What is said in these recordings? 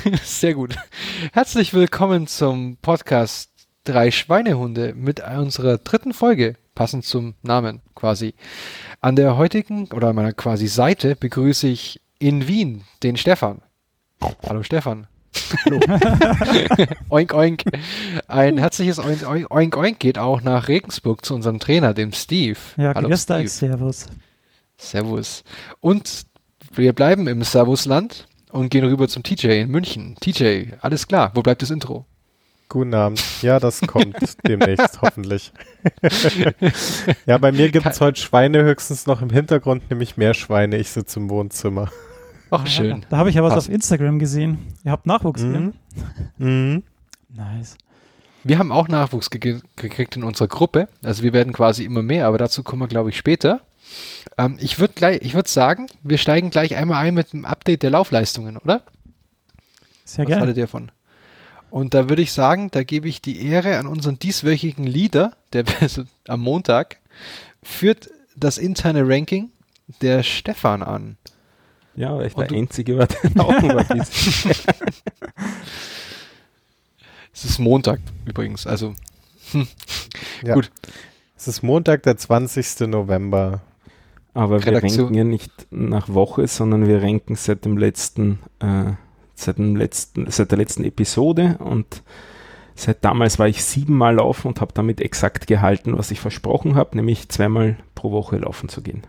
Sehr gut. Herzlich willkommen zum Podcast Drei Schweinehunde mit unserer dritten Folge, passend zum Namen quasi. An der heutigen oder an meiner quasi Seite begrüße ich in Wien den Stefan. Hallo Stefan. Hallo. oink oink. Ein herzliches oink, oink oink oink geht auch nach Regensburg zu unserem Trainer, dem Steve. Ja, Hallo Steve. Servus. Servus. Und wir bleiben im Servusland und gehen rüber zum TJ in München. TJ, alles klar. Wo bleibt das Intro? Guten Abend. Ja, das kommt demnächst, hoffentlich. ja, bei mir gibt es heute Schweine höchstens noch im Hintergrund, nämlich Meerschweine. Ich sitze im Wohnzimmer. Ach, Ah, schön. Da habe ich ja was Passt. auf Instagram gesehen. Ihr habt Nachwuchs, Mhm. Mhm. Nice. Wir haben auch Nachwuchs ge gekriegt in unserer Gruppe. Also wir werden quasi immer mehr, aber dazu kommen wir, glaube ich, später. Ähm, ich würde gleich, ich würde sagen, wir steigen gleich einmal ein mit dem Update der Laufleistungen, oder? Sehr Was gerne. haltet ihr davon? Und da würde ich sagen, da gebe ich die Ehre an unseren dieswöchigen Leader, der am Montag führt das interne Ranking der Stefan an. Ja, weil ich Und der Einzige war, der laufen war. Es ist Montag übrigens, also Ja. Gut. Es ist Montag, der 20. November. Aber wir Redaktion. ranken ja nicht nach Woche, sondern wir ranken seit dem letzten, äh, seit dem letzten, seit der letzten Episode und seit damals war ich siebenmal laufen und habe damit exakt gehalten, was ich versprochen habe, nämlich zweimal pro Woche laufen zu gehen.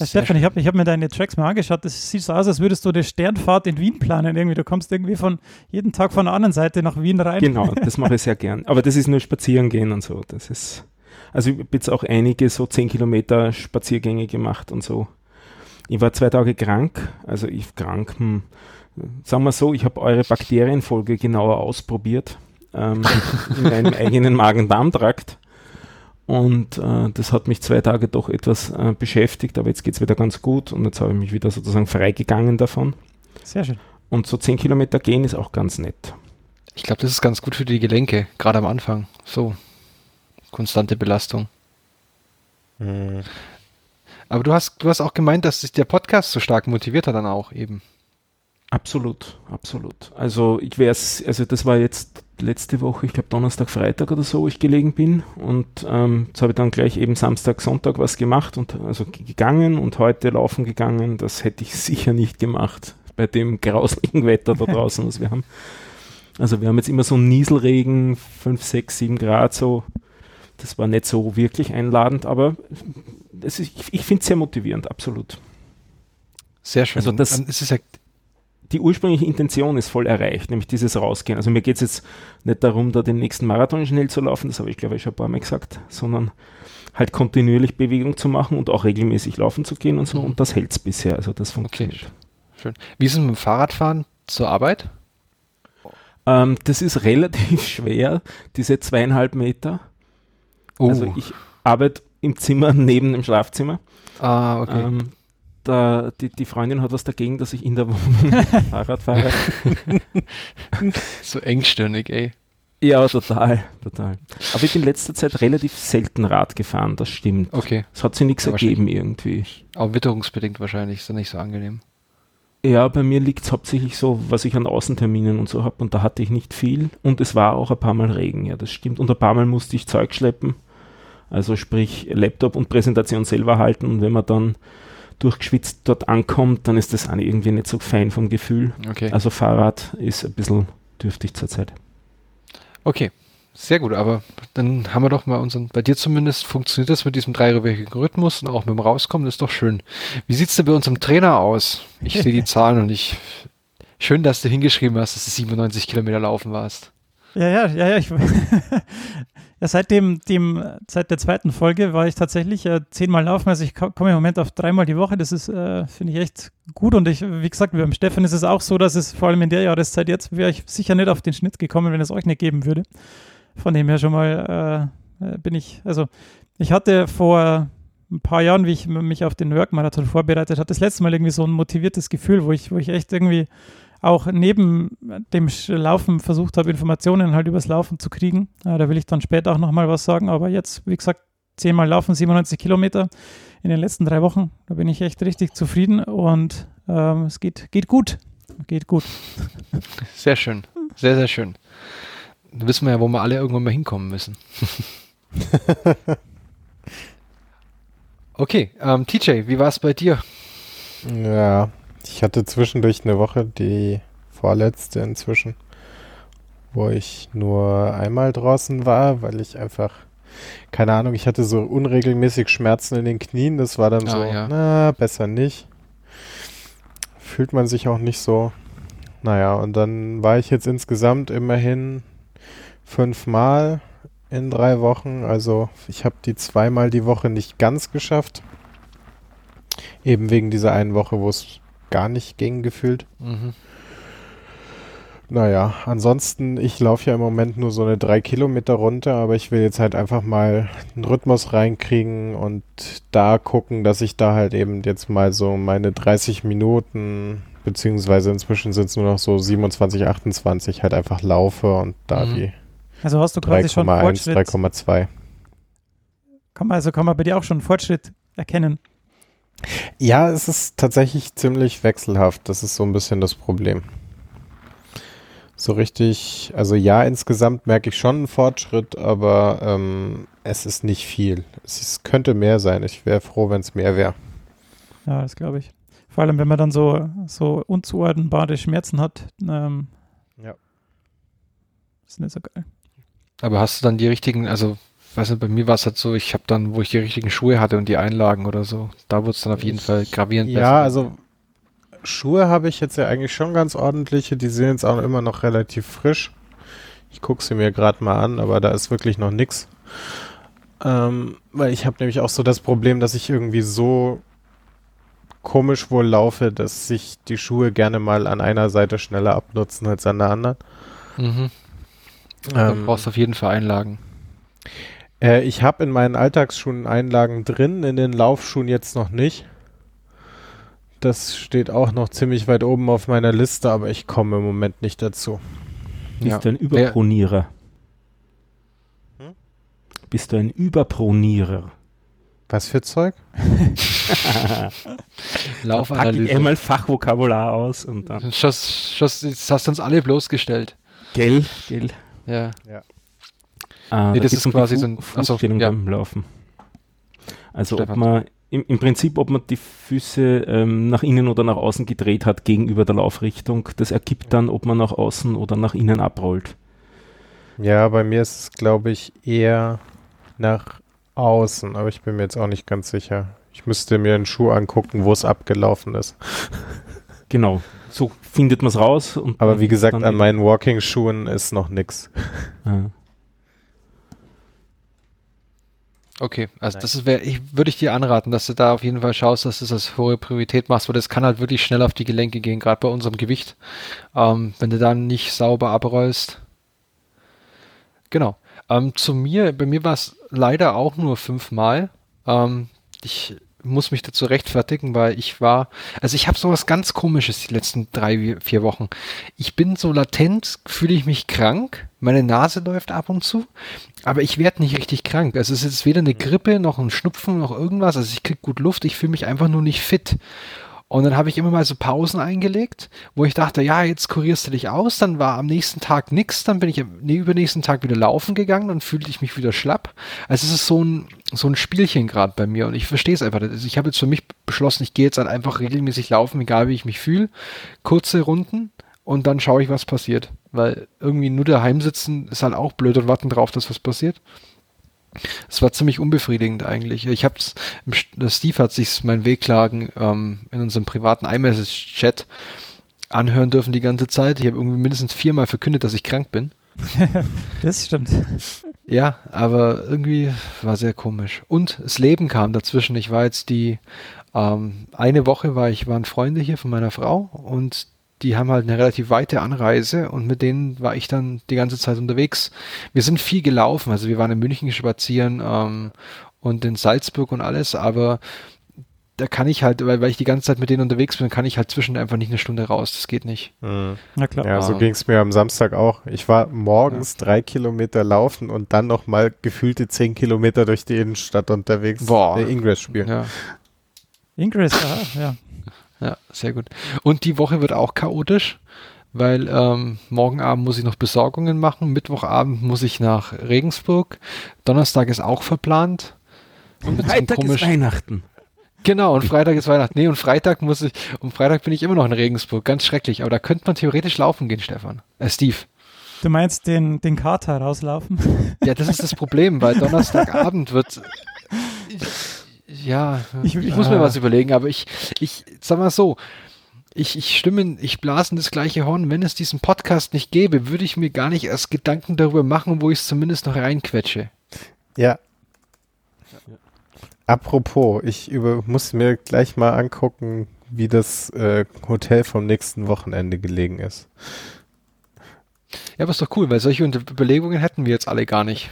Ja, Stefan, ich habe ich hab mir deine Tracks mal angeschaut. Das sieht so aus, als würdest du eine Sternfahrt in Wien planen. Irgendwie. Du kommst irgendwie von jeden Tag von der anderen Seite nach Wien rein. Genau, das mache ich sehr gern. Aber das ist nur spazieren gehen und so. Das ist, also ich habe jetzt auch einige so 10 Kilometer Spaziergänge gemacht und so. Ich war zwei Tage krank, also ich krank, hm, sagen wir so, ich habe eure Bakterienfolge genauer ausprobiert ähm, in meinem eigenen Magen-Darm-Trakt. Und äh, das hat mich zwei Tage doch etwas äh, beschäftigt, aber jetzt geht es wieder ganz gut und jetzt habe ich mich wieder sozusagen freigegangen davon. Sehr schön. Und so 10 Kilometer gehen ist auch ganz nett. Ich glaube, das ist ganz gut für die Gelenke, gerade am Anfang. So, konstante Belastung. Mhm. Aber du hast, du hast auch gemeint, dass sich der Podcast so stark motiviert hat dann auch eben. Absolut, absolut. Also ich wäre also das war jetzt letzte Woche, ich glaube Donnerstag, Freitag oder so, wo ich gelegen bin und ähm, jetzt habe ich dann gleich eben Samstag, Sonntag was gemacht und also gegangen und heute laufen gegangen. Das hätte ich sicher nicht gemacht bei dem grauslichen Wetter da draußen, was wir haben. Also wir haben jetzt immer so einen Nieselregen, 5, 6, 7 Grad so. Das war nicht so wirklich einladend, aber ist, ich, ich finde es sehr motivierend, absolut. Sehr schön. Also das- dann ist es ja, die ursprüngliche Intention ist voll erreicht, nämlich dieses Rausgehen. Also mir geht es jetzt nicht darum, da den nächsten Marathon schnell zu laufen, das habe ich glaube ich schon ein paar Mal gesagt, sondern halt kontinuierlich Bewegung zu machen und auch regelmäßig laufen zu gehen und so. Mhm. Und das hält es bisher. Also das funktioniert. schön. Wie ist es mit dem Fahrradfahren zur Arbeit? Ähm, das ist relativ schwer, diese zweieinhalb Meter. Oh, Also ich arbeite im Zimmer neben dem Schlafzimmer. ah, okay. Ähm, da, die, die Freundin hat was dagegen, dass ich in der Wohnung Fahrrad fahre. so engstirnig, ey. Ja, total, total. Aber ich bin in letzter Zeit relativ selten Rad gefahren, das stimmt. Okay. Es hat sich nichts Ja, ergeben irgendwie. Auch witterungsbedingt wahrscheinlich, ist ja nicht so angenehm. Ja, bei mir liegt es hauptsächlich so, was ich an Außenterminen und so habe und da hatte ich nicht viel und es war auch ein paar Mal Regen, ja, das stimmt. Und ein paar Mal musste ich Zeug schleppen, also sprich Laptop und Präsentation selber halten und wenn man dann durchgeschwitzt dort ankommt, dann ist das auch irgendwie nicht so fein vom Gefühl. Okay. Also Fahrrad ist ein bisschen dürftig zurzeit. Okay. Sehr gut, aber dann haben wir doch mal unseren, bei dir zumindest funktioniert das mit diesem dreiwöchigen Rhythmus und auch mit dem Rauskommen, das ist doch schön. Wie sieht's denn bei unserem Trainer aus? Ich sehe die Zahlen und ich, schön, dass du hingeschrieben hast, dass du 97 Kilometer laufen warst. Ja, ja, ja, ja. Ich, ja seit, dem, dem, seit der zweiten Folge war ich tatsächlich äh, zehnmal laufen. Also ich ko- komme im Moment auf dreimal die Woche. Das ist, äh, finde ich, echt gut. Und ich, wie gesagt, beim Stefan ist es auch so, dass es vor allem in der Jahreszeit jetzt wäre ich sicher nicht auf den Schnitt gekommen, wenn es euch nicht geben würde. Von dem her schon mal äh, äh, bin ich, also ich hatte vor ein paar Jahren, wie ich mich auf den New York Marathon vorbereitet hatte, das letzte Mal irgendwie so ein motiviertes Gefühl, wo ich, wo ich echt irgendwie auch neben dem Sch- Laufen versucht habe, Informationen halt übers Laufen zu kriegen. Äh, da will ich dann später auch nochmal was sagen. Aber jetzt, wie gesagt, zehnmal laufen, 97 Kilometer in den letzten drei Wochen. Da bin ich echt richtig zufrieden und ähm, es geht, geht gut. geht gut. Sehr schön. Sehr, sehr schön. Dann wissen wir ja, wo wir alle irgendwann mal hinkommen müssen. okay, ähm, TJ, wie war es bei dir? Ja, ich hatte zwischendurch eine Woche, die vorletzte inzwischen, wo ich nur einmal draußen war, weil ich einfach, keine Ahnung, ich hatte so unregelmäßig Schmerzen in den Knien. Das war dann Ah, so, ja. na, besser nicht. Fühlt man sich auch nicht so. Naja, und dann war ich jetzt insgesamt immerhin fünfmal in drei Wochen. Also ich habe die zweimal die Woche nicht ganz geschafft. Eben wegen dieser einen Woche, wo es gar nicht ging, gefühlt. Mhm. Naja, ansonsten, ich laufe ja im Moment nur so eine drei Kilometer runter, aber ich will jetzt halt einfach mal einen Rhythmus reinkriegen und da gucken, dass ich da halt eben jetzt mal so meine 30 Minuten, beziehungsweise inzwischen sind es nur noch so 27, 28, halt einfach laufe und da Mhm. die Also hast du quasi schon 3,1, Fortschritt. 3,2. Kann man, also kann man bei dir auch schon Fortschritt erkennen. Ja, es ist tatsächlich ziemlich wechselhaft. Das ist so ein bisschen das Problem. So richtig, also ja, insgesamt merke ich schon einen Fortschritt, aber ähm, es ist nicht viel. Es ist, könnte mehr sein. Ich wäre froh, wenn es mehr wäre. Ja, das glaube ich. Vor allem, wenn man dann so, so unzuordnbare Schmerzen hat. Ähm, Ja. Ist nicht so geil. Aber hast du dann die richtigen, also, weiß nicht, bei mir war es halt so, ich habe dann, wo ich die richtigen Schuhe hatte und die Einlagen oder so, da wurde es dann auf jeden Ich- Fall gravierend Ja, besser. also Schuhe habe ich jetzt ja eigentlich schon ganz ordentliche. Die sind jetzt auch immer noch relativ frisch. Ich gucke sie mir gerade mal an, aber da ist wirklich noch nix. Ähm, weil ich habe nämlich auch so das Problem, dass ich irgendwie so komisch wohl laufe, dass sich die Schuhe gerne mal an einer Seite schneller abnutzen als an der anderen. Mhm. Ähm, brauchst du auf jeden Fall Einlagen. Äh, ich habe in meinen Alltagsschuhen Einlagen drin, in den Laufschuhen jetzt noch nicht. Das steht auch noch ziemlich weit oben auf meiner Liste, aber ich komme im Moment nicht dazu. Bist Ja. du ein Überpronierer? Hm? Bist du ein Überpronierer? Was für Zeug? Pack ich Laufanalyse. einmal Fachvokabular aus und dann. Schuss, Schuss, jetzt hast du uns alle bloßgestellt. Gell, gell. Ja. Ah, Nee, da das ist um quasi so ein- Fußstellung ja. beim Laufen. Also ob man im, im Prinzip, ob man die Füße ähm, nach innen oder nach außen gedreht hat gegenüber der Laufrichtung, das ergibt dann, ob man nach außen oder nach innen abrollt. Ja, bei mir ist es, glaube ich, eher nach außen, aber ich bin mir jetzt auch nicht ganz sicher. Ich müsste mir einen Schuh angucken, wo es abgelaufen ist. Genau. So findet man es raus. Und Aber wie gesagt, an meinen Walking-Schuhen ist noch nix. Ah. Okay, also Nein. das ist, wär, ich, würde ich dir anraten, dass du da auf jeden Fall schaust, dass du das als hohe Priorität machst, weil das kann halt wirklich schnell auf die Gelenke gehen, gerade bei unserem Gewicht. Ähm, wenn du dann nicht sauber abrollst. Genau. Ähm, zu mir, bei mir war es leider auch nur fünfmal. Ähm, ich muss mich dazu rechtfertigen, weil ich war, also ich habe sowas ganz komisches die letzten drei, vier Wochen. Ich bin so latent, fühle ich mich krank, meine Nase läuft ab und zu, aber ich werde nicht richtig krank. Also es ist jetzt weder eine Grippe noch ein Schnupfen noch irgendwas. Also ich krieg gut Luft, ich fühle mich einfach nur nicht fit. Und dann habe ich immer mal so Pausen eingelegt, wo ich dachte, ja, jetzt kurierst du dich aus, dann war am nächsten Tag nix, dann bin ich am übernächsten Tag wieder laufen gegangen, dann fühlte ich mich wieder schlapp. Also es ist so ein, so ein Spielchen gerade bei mir und ich verstehe es einfach. Also ich habe jetzt für mich beschlossen, ich gehe jetzt halt einfach regelmäßig laufen, egal wie ich mich fühle. Kurze Runden und dann schaue ich, was passiert. Weil irgendwie nur daheim sitzen ist halt auch blöd und warten drauf, dass was passiert. Es war ziemlich unbefriedigend eigentlich. Ich hab's, Steve hat sich mein Wehklagen ähm, in unserem privaten iMessage-Chat anhören dürfen die ganze Zeit. Ich habe irgendwie mindestens viermal verkündet, dass ich krank bin. Das stimmt. Ja, aber irgendwie war sehr komisch. Und das Leben kam dazwischen. Ich war jetzt die ähm, eine Woche war ich, waren Freunde hier von meiner Frau und die haben halt eine relativ weite Anreise und mit denen war ich dann die ganze Zeit unterwegs. Wir sind viel gelaufen, also wir waren in München spazieren ähm, und in Salzburg und alles, aber da kann ich halt, weil, weil ich die ganze Zeit mit denen unterwegs bin, kann ich halt zwischen einfach nicht eine Stunde raus. Das geht nicht. Mhm. Na klar. Ja, so Ah. ging es mir am Samstag auch. Ich war morgens drei Kilometer laufen und dann nochmal gefühlte zehn Kilometer durch die Innenstadt unterwegs. Boah. Äh, Ingress spielen. Ja. Ingress, aha, ja. Ja, sehr gut. Und die Woche wird auch chaotisch, weil ähm, morgen Abend muss ich noch Besorgungen machen, Mittwochabend muss ich nach Regensburg, Donnerstag ist auch verplant. Und Mit so einem Freitag ist komischen- Weihnachten. Genau, und Freitag ist Weihnachten. Nee, und Freitag muss ich, und Freitag bin ich immer noch in Regensburg. Ganz schrecklich. Aber da könnte man theoretisch laufen gehen, Stefan. Äh, Steve. Du meinst den, den Kater rauslaufen? Ja, das ist das Problem, weil Donnerstagabend wird. Ja, ich, Ich- muss mir ah. was überlegen, aber ich, ich, sag mal so, ich, ich stimme, ich blase in das gleiche Horn. Wenn es diesen Podcast nicht gäbe, würde ich mir gar nicht erst Gedanken darüber machen, wo ich es zumindest noch reinquetsche. Ja. Apropos, ich über, muss mir gleich mal angucken, wie das äh, Hotel vom nächsten Wochenende gelegen ist. Ja, aber ist doch cool, weil solche Überlegungen hätten wir jetzt alle gar nicht.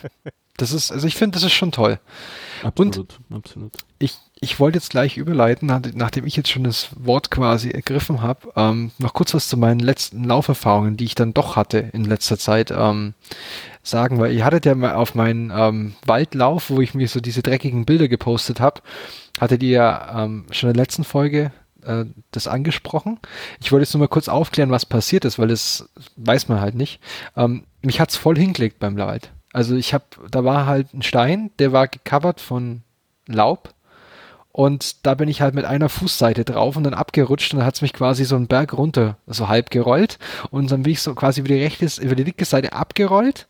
Das ist, also ich finde, das ist schon toll. Absolut, absolut. Ich, ich wollte jetzt gleich überleiten, nach- nachdem ich jetzt schon das Wort quasi ergriffen habe, ähm, noch kurz was zu meinen letzten Lauferfahrungen, die ich dann doch hatte in letzter Zeit, ähm, sagen, weil ihr hattet ja mal auf meinen ähm, Waldlauf, wo ich mir so diese dreckigen Bilder gepostet habe, hattet ihr ja ähm, schon in der letzten Folge äh, das angesprochen. Ich wollte jetzt nur mal kurz aufklären, was passiert ist, weil das weiß man halt nicht. Ähm, mich hat's voll hingelegt beim Wald. Also ich habe, da war halt ein Stein, der war gecovert von Laub und da bin ich halt mit einer Fußseite drauf und dann abgerutscht und dann hat's mich quasi so einen Berg runter, so halb gerollt und dann bin ich so quasi über die rechte, über die linke Seite abgerollt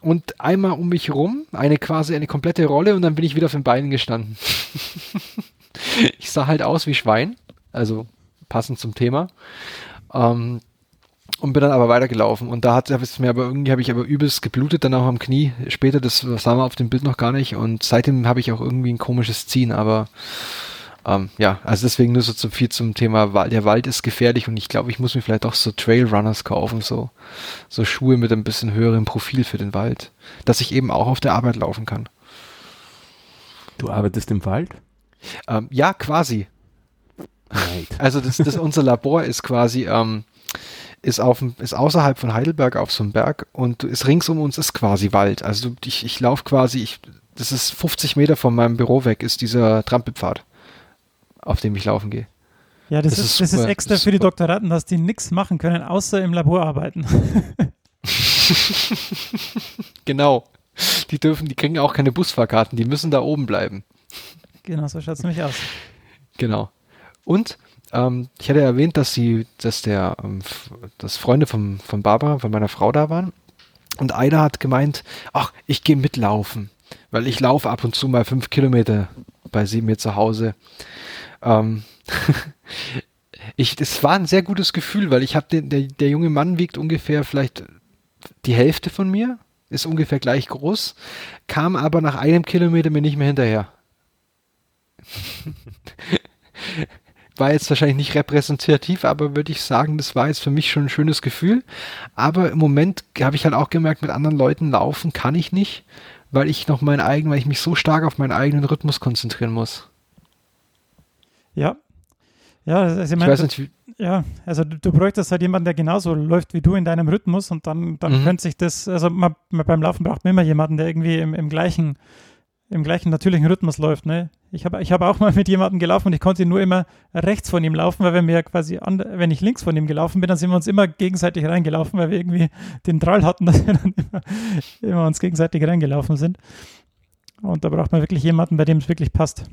und einmal um mich rum, eine quasi eine komplette Rolle und dann bin ich wieder auf den Beinen gestanden. ich sah halt aus wie Schwein, also passend zum Thema. Ähm, und bin dann aber weitergelaufen. Und da hat es mir aber irgendwie habe ich aber übelst geblutet dann auch am Knie. Später das sah man auf dem Bild noch gar nicht. Und seitdem habe ich auch irgendwie ein komisches Ziehen. Aber ähm, ja also deswegen nur so zu viel zum Thema der Wald ist gefährlich. Und ich glaube ich muss mir vielleicht auch so Trailrunners kaufen. So so Schuhe mit ein bisschen höherem Profil für den Wald dass ich eben auch auf der Arbeit laufen kann. Du arbeitest im Wald? Ähm, ja quasi Right. Also das, das unser Labor ist quasi ähm, ist auf ist außerhalb von Heidelberg auf so einem Berg und ist rings um uns ist quasi Wald. Also ich, ich laufe quasi, ich, das ist 50 Meter von meinem Büro weg, ist dieser Trampelpfad, auf dem ich laufen gehe. Ja, das, Das ist, ist das ist super, extra das ist für die super. Doktoranden, dass die nichts machen können, außer im Labor arbeiten. Genau. Die dürfen, die kriegen auch keine Busfahrkarten, die müssen da oben bleiben. Genau, so schaut es nämlich aus. Genau. Und ähm, ich hatte erwähnt, dass sie, dass der, ähm, dass Freunde vom, von Barbara, von meiner Frau da waren. Und Aida hat gemeint, ach, ich gehe mitlaufen, weil ich laufe ab und zu mal fünf Kilometer bei sie mir zu Hause. Ähm, ich, es war ein sehr gutes Gefühl, weil ich habe den, der, der junge Mann wiegt ungefähr vielleicht die Hälfte von mir, ist ungefähr gleich groß, kam aber nach einem Kilometer mir nicht mehr hinterher. war jetzt wahrscheinlich nicht repräsentativ, aber würde ich sagen, das war jetzt für mich schon ein schönes Gefühl. Aber im Moment habe ich halt auch gemerkt, mit anderen Leuten laufen kann ich nicht, weil ich noch meinen eigenen, weil ich mich so stark auf meinen eigenen Rhythmus konzentrieren muss. Ja. Ja, also ich Ich meine, weiß nicht, wie, ja, also du, du bräuchtest halt jemanden, der genauso läuft wie du in deinem Rhythmus und dann, dann Mhm. könnte sich das, also man, man beim Laufen braucht man immer jemanden, der irgendwie im, im gleichen, im gleichen natürlichen Rhythmus läuft, ne? Ich habe ich hab auch mal mit jemandem gelaufen und ich konnte nur immer rechts von ihm laufen, weil wenn wir quasi, an, wenn ich links von ihm gelaufen bin, dann sind wir uns immer gegenseitig reingelaufen, weil wir irgendwie den Drall hatten, dass wir dann immer, immer uns gegenseitig reingelaufen sind. Und da braucht man wirklich jemanden, bei dem es wirklich passt.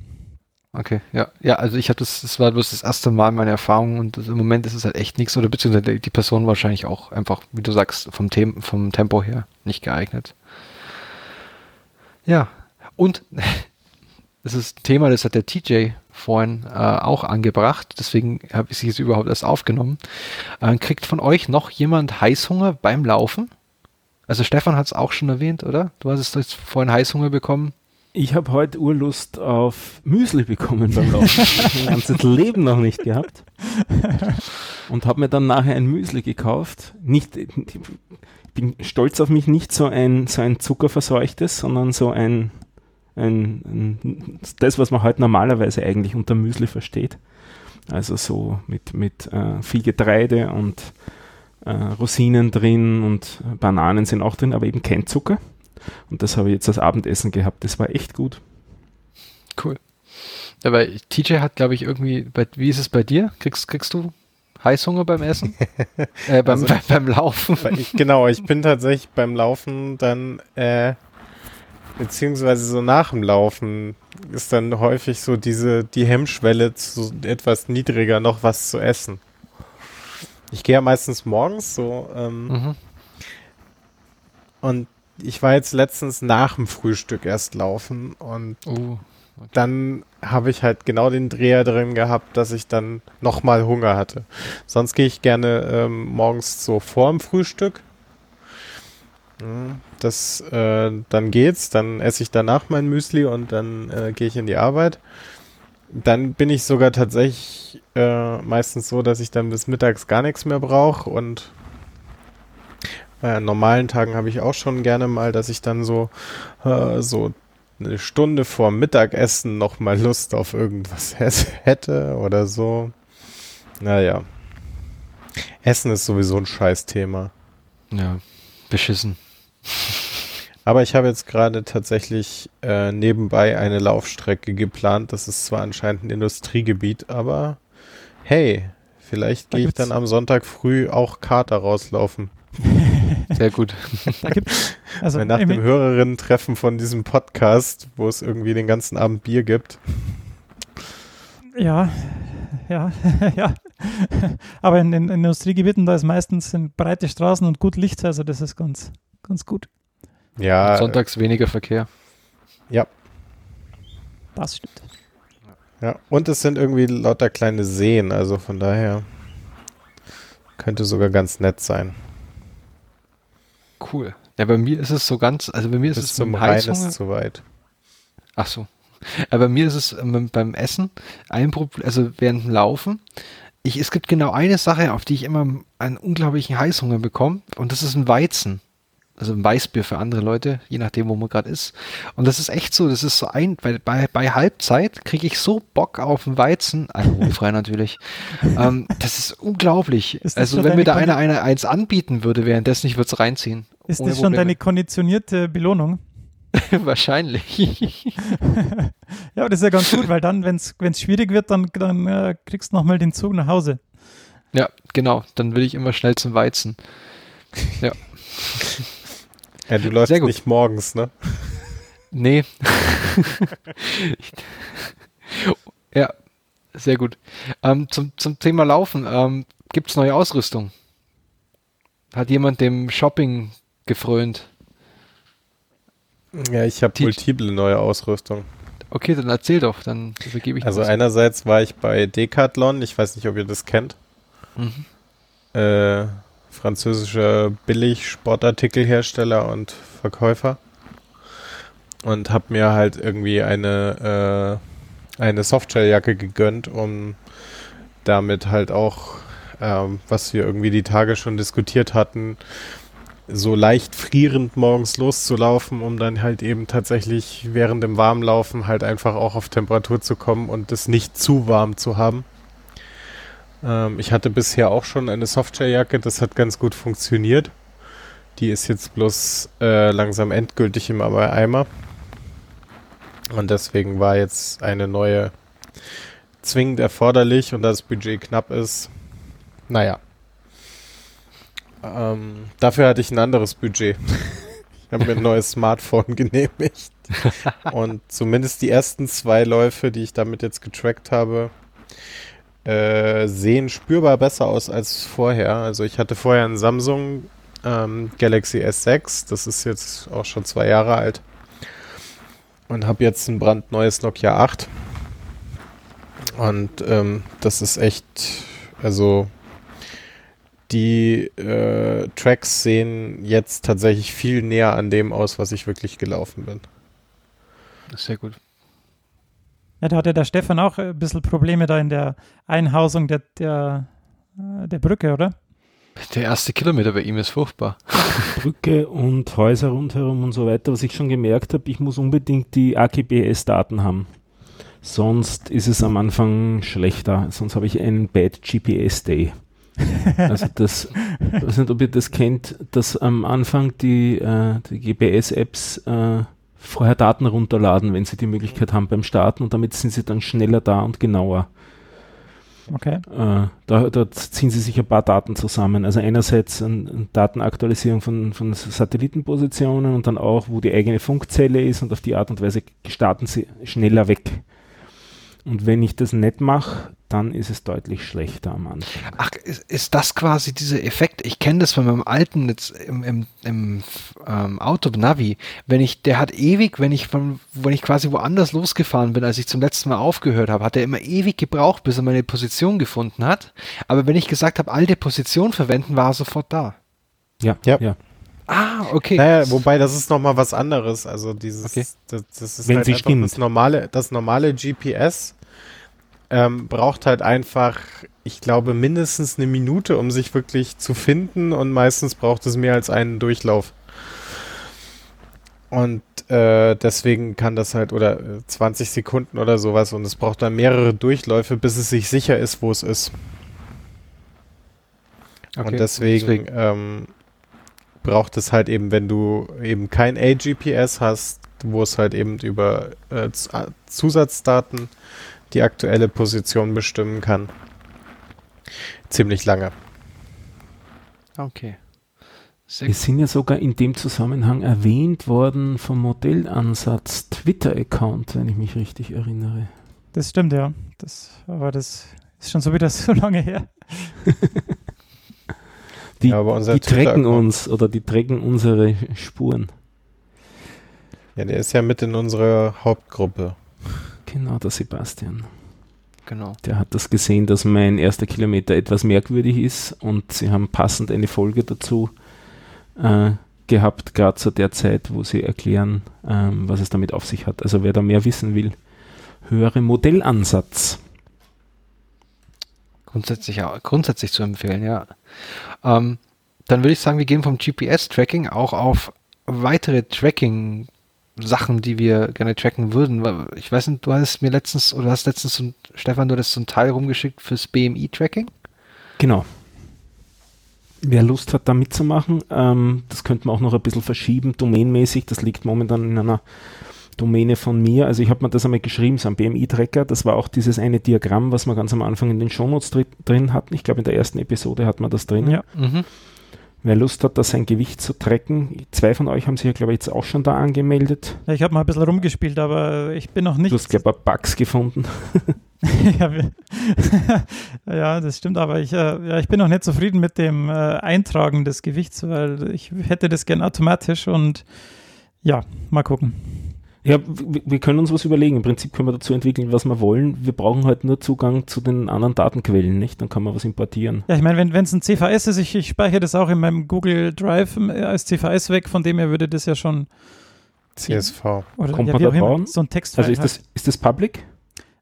okay, ja, ja, also ich habe das, das war bloß das erste Mal meine Erfahrung und im Moment ist es halt echt nichts oder beziehungsweise die Person wahrscheinlich auch einfach, wie du sagst, vom, Them vom Tempo her nicht geeignet. Ja, und das ist ein Thema, das hat der TJ vorhin äh, auch angebracht, deswegen habe ich es jetzt überhaupt erst aufgenommen. Äh, kriegt von euch noch jemand Heißhunger beim Laufen? Also Stefan hat es auch schon erwähnt, oder? Du hast es jetzt vorhin Heißhunger bekommen. Ich habe heute Urlust auf Müsli bekommen beim Laufen. mein ganzes Leben noch nicht gehabt. Und habe mir dann nachher ein Müsli gekauft. Nicht, ich bin stolz auf mich, nicht so ein, so ein zuckerverseuchtes, sondern so ein, ein, ein das, was man heute normalerweise eigentlich unter Müsli versteht. Also so mit, mit äh, viel Getreide und äh, Rosinen drin und Bananen sind auch drin, aber eben kein Zucker. Und das habe ich jetzt als Abendessen gehabt. Das war echt gut. Cool. Aber TJ hat, glaube ich, irgendwie, bei, wie ist es bei dir? Kriegst, kriegst du Heißhunger beim Essen? äh, beim, Also- beim Laufen? Weil ich, genau, ich bin tatsächlich beim Laufen dann, äh, beziehungsweise so nach dem Laufen ist dann häufig so diese, die Hemmschwelle zu etwas niedriger noch was zu essen. Ich gehe ja meistens morgens so, ähm, Mhm. und ich war jetzt letztens nach dem Frühstück erst laufen und Uh, dann habe ich halt genau den Dreher drin gehabt, dass ich dann nochmal Hunger hatte. Sonst gehe ich gerne ähm, morgens so vor dem Frühstück. Mm, Das, äh, dann geht's, dann esse ich danach mein Müsli und dann äh, gehe ich in die Arbeit. Dann bin ich sogar tatsächlich äh, meistens so, dass ich dann bis mittags gar nichts mehr brauche und äh, normalen Tagen habe ich auch schon gerne mal, dass ich dann so, äh, so eine Stunde vor Mittagessen noch mal Lust auf irgendwas hä- hätte oder so. Naja. Essen ist sowieso ein Scheißthema. ja, beschissen. Aber ich habe jetzt gerade tatsächlich äh, nebenbei eine Laufstrecke geplant. Das ist zwar anscheinend ein Industriegebiet, aber hey, vielleicht gehe ich dann am Sonntag früh auch Kater rauslaufen. Sehr gut. Also Nach dem Hörerinnen-Treffen von diesem Podcast, wo es irgendwie den ganzen Abend Bier gibt. Ja, ja, ja. Aber in den Industriegebieten, da ist meistens sind breite Straßen und gut Licht, also das ist ganz, ganz gut. Ja, Sonntags weniger Verkehr. Das stimmt. Ja, und es sind irgendwie lauter kleine Seen, also von daher könnte sogar ganz nett sein. Cool. Ja, bei mir ist es so ganz, also bei mir ist Bis es zum Rhein ist Heißhunger. zu weit. Ach so. Aber bei mir ist es ähm, beim Essen ein Problem, also während dem Laufen. Ich, es gibt genau eine Sache, auf die ich immer einen unglaublichen Heißhunger bekomme, und das ist ein Weizen. Also ein Weißbier für andere Leute, je nachdem, wo man gerade ist. Und das ist echt so, das ist so ein, bei, bei, bei Halbzeit kriege ich so Bock auf einen Weizen, alkoholfrei natürlich. ähm, das ist unglaublich. Ist das also wenn mir da einer, einer eins anbieten würde währenddessen, ich würde es reinziehen. Ist das schon Probleme. deine konditionierte Belohnung? Wahrscheinlich. Ja, aber das ist ja ganz gut, weil dann, wenn es schwierig wird, dann, dann äh, kriegst du nochmal den Zug nach Hause. ja, genau. Dann will ich immer schnell zum Weizen. Ja, du läufst nicht morgens, ne? Nee. Ja, sehr gut. Ähm, zum, zum Thema Laufen. Ähm, Gibt es neue Ausrüstung? Hat jemand dem Shopping gefrönt? Ja, ich habe multiple neue Ausrüstung. Okay, dann erzähl doch, dann übergebe ich Also einerseits war ich bei Decathlon, ich weiß nicht, ob ihr das kennt. Mhm. Äh, französischer Billig-Sportartikelhersteller und Verkäufer. Und habe mir halt irgendwie eine, äh, eine Softshelljacke gegönnt, um damit halt auch, ähm, was wir irgendwie die Tage schon diskutiert hatten, so leicht frierend morgens loszulaufen, um dann halt eben tatsächlich während dem Warmlaufen halt einfach auch auf Temperatur zu kommen und es nicht zu warm zu haben. Ähm, ich hatte bisher auch schon eine Softshelljacke, das hat ganz gut funktioniert. Die ist jetzt bloß äh, langsam endgültig im Eimer. Und deswegen war jetzt eine neue zwingend erforderlich und da das Budget knapp ist, naja. Ähm, dafür hatte ich ein anderes Budget. ich habe mir ein neues Smartphone genehmigt. und zumindest die ersten zwei Läufe, die ich damit jetzt getrackt habe, äh, sehen spürbar besser aus als vorher. Also ich hatte vorher ein Samsung ähm, Galaxy S6, das ist jetzt auch schon zwei Jahre alt. Und habe jetzt ein brandneues Nokia 8. Und ähm, das ist echt, also die äh, Tracks sehen jetzt tatsächlich viel näher an dem aus, was ich wirklich gelaufen bin. Sehr gut. Ja, da hatte der Stefan auch ein bisschen Probleme da in der Einhausung der, der, äh, der Brücke, oder? Der erste Kilometer bei ihm ist furchtbar. Brücke und Häuser rundherum und so weiter. Was ich schon gemerkt habe, ich muss unbedingt die AGBS-Daten haben. Sonst ist es am Anfang schlechter. Sonst habe ich einen Bad GPS Day. Also das, ich weiß nicht, ob ihr das kennt, dass am Anfang die, äh, die GPS-Apps äh, vorher Daten runterladen, wenn sie die Möglichkeit haben beim Starten und damit sind sie dann schneller da und genauer. Okay. Äh, da, da ziehen sie sich ein paar Daten zusammen. Also einerseits eine ein Datenaktualisierung von, von Satellitenpositionen und dann auch, wo die eigene Funkzelle ist und auf die Art und Weise starten sie schneller weg. Und wenn ich das nicht mache, dann ist es deutlich schlechter am Anfang. Ach, ist, ist das quasi dieser Effekt? Ich kenne das von meinem alten jetzt im, im, im ähm, Auto-Navi. Wenn ich, der hat ewig, wenn ich von, wenn ich quasi woanders losgefahren bin, als ich zum letzten Mal aufgehört habe, hat er immer ewig gebraucht, bis er meine Position gefunden hat. Aber wenn ich gesagt habe, alte Position verwenden, war er sofort da. Ja, Ja. ja. Ah, okay. Naja, wobei das ist nochmal was anderes. Also dieses, Okay. das, das ist Wenn halt sie einfach stimmt. das normale, das normale GPS ähm, braucht halt einfach, ich glaube, mindestens eine Minute, um sich wirklich zu finden und meistens braucht es mehr als einen Durchlauf. Und äh, deswegen kann das halt, oder äh, 20 Sekunden oder sowas und es braucht dann mehrere Durchläufe, bis es sich sicher ist, wo es ist. Okay, Und deswegen, Ähm, braucht es halt eben, wenn du eben kein AGPS hast, wo es halt eben über äh, äh, Zusatzdaten die aktuelle Position bestimmen kann, ziemlich lange. Okay. Sehr Wir sind ja sogar in dem Zusammenhang erwähnt worden vom Modellansatz Twitter-Account, wenn ich mich richtig erinnere. Das stimmt, ja. Das, aber das ist schon so wieder so lange her. Die, Ja, aber unser die tracken uns oder die tracken unsere Spuren. Ja, der ist ja mit in unserer Hauptgruppe. Genau, der Sebastian. Genau. Der hat das gesehen, dass mein erster Kilometer etwas merkwürdig ist und sie haben passend eine Folge dazu äh, gehabt, gerade zu der Zeit, wo sie erklären, ähm, was es damit auf sich hat. Also wer da mehr wissen will, höhere Modellansatz. Grundsätzlich, ja, grundsätzlich zu empfehlen, ja. Ähm, dann würde ich sagen, wir gehen vom GPS-Tracking auch auf weitere Tracking-Sachen, die wir gerne tracken würden. Ich weiß nicht, du hast mir letztens, oder hast letztens, so Stefan, du hattest so ein Teil rumgeschickt fürs BMI-Tracking. Genau. Wer Lust hat, da mitzumachen, ähm, das könnte man auch noch ein bisschen verschieben, domainmäßig. Das liegt momentan in einer Domäne von mir. Also ich habe mir das einmal geschrieben, so ein BMI-Tracker. Das war auch dieses eine Diagramm, was wir ganz am Anfang in den Shownotes dri drin hatten. Ich glaube, in der ersten Episode hat man das drin. Ja. Mhm. Wer Lust hat, da sein Gewicht zu tracken, zwei von euch haben sich ja, glaube ich, jetzt auch schon da angemeldet. ja ich habe mal ein bisschen rumgespielt, aber ich bin noch nicht. Du hast, glaube ich, ein paar Bugs gefunden. ja, das stimmt, aber ich, äh, ja, ich bin noch nicht zufrieden mit dem äh, Eintragen des Gewichts, weil ich hätte das gern automatisch und ja, mal gucken. Ja, wir, können uns was überlegen. Im Prinzip können wir dazu entwickeln, was wir wollen. Wir brauchen halt nur Zugang zu den anderen Datenquellen, nicht? Dann kann man was importieren. Ja, ich meine, wenn es ein CVS ist, ich, ich speichere das auch in meinem Google Drive äh, als CVS weg, von dem her würde das ja schon. CSV. Oder, Kommt ja, man da auch immer, bauen? So ein Textfile. Also ist das, ist das public? halt.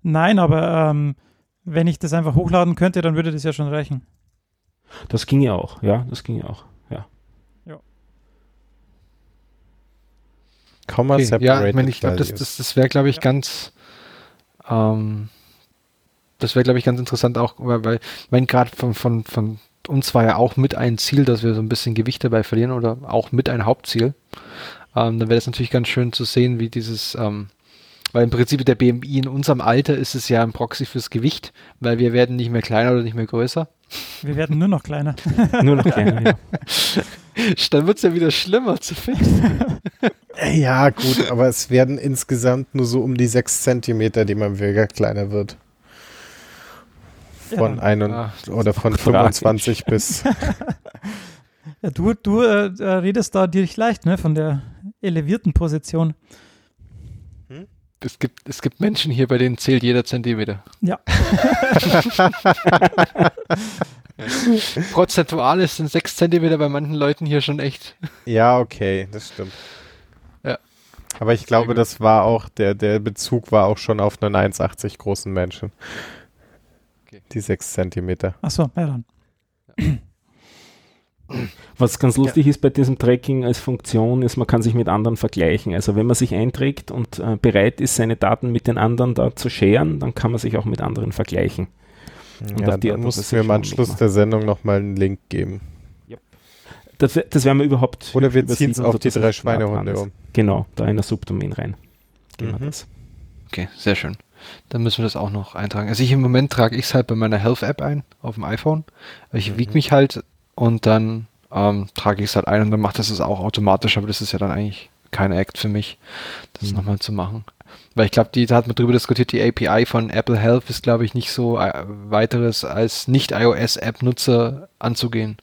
Nein, aber ähm, wenn ich das einfach hochladen könnte, dann würde das ja schon reichen. Das ging ja auch, ja, das ging ja auch. Ja. Komma Okay, separated ja, ich meine, ich glaube, das, values. das, das wäre, glaube ich, ganz, ähm, das wäre, glaube ich, ganz interessant auch, weil, weil ich meine, gerade von, von, von uns war ja auch mit ein Ziel, dass wir so ein bisschen Gewicht dabei verlieren oder auch mit ein Hauptziel. Ähm, dann wäre es natürlich ganz schön zu sehen, wie dieses, ähm, weil im Prinzip der BMI in unserem Alter ist es ja ein Proxy fürs Gewicht, weil wir werden nicht mehr kleiner oder nicht mehr größer. Wir werden nur noch kleiner. Nur noch kleiner, ja. Dann wird es ja wieder schlimmer zu finden. Ja, gut, aber es werden insgesamt nur so um die 6 Zentimeter, die man weniger kleiner wird. Von Ja. ein Ah, oder von Tragisch. 25 bis. Ja, du du äh, äh, redest da dir leicht, ne, von der elevierten Position. Es gibt, es gibt Menschen hier, bei denen zählt jeder Zentimeter. Ja. Prozentual ist sind 6 Zentimeter bei manchen Leuten hier schon echt. Ja, okay, das stimmt. Ja. Aber ich glaube, das war auch, der, der Bezug war auch schon auf einen 1,80 großen Menschen. Okay. Die 6 Zentimeter. Achso, ja dann. Was ganz lustig ist bei diesem Tracking als Funktion, ist, man kann sich mit anderen vergleichen. Also wenn man sich einträgt und äh, bereit ist, seine Daten mit den anderen da zu scheren, dann kann man sich auch mit anderen vergleichen. Und Ja, auf die da Art und musst du mir mal am Schluss man- der Sendung nochmal einen Link geben. das, das werden wir überhaupt. Oder wir ziehen es auf die drei Schweinehunde um. Genau, da in das Subdomain rein. Genau mhm. das. Okay, sehr schön. Dann müssen wir das auch noch eintragen. Also ich im Moment trage ich es halt bei meiner Health-App ein, auf dem iPhone. Ich mhm. wiege mich halt und dann ähm, trage ich es halt ein und dann macht das es auch automatisch, aber das ist ja dann eigentlich kein Act für mich, das mhm. nochmal zu machen. Weil ich glaube, die da hat man drüber diskutiert, die API von Apple Health ist, glaube ich, nicht so äh, weiteres als nicht-iOS-App-Nutzer anzugehen.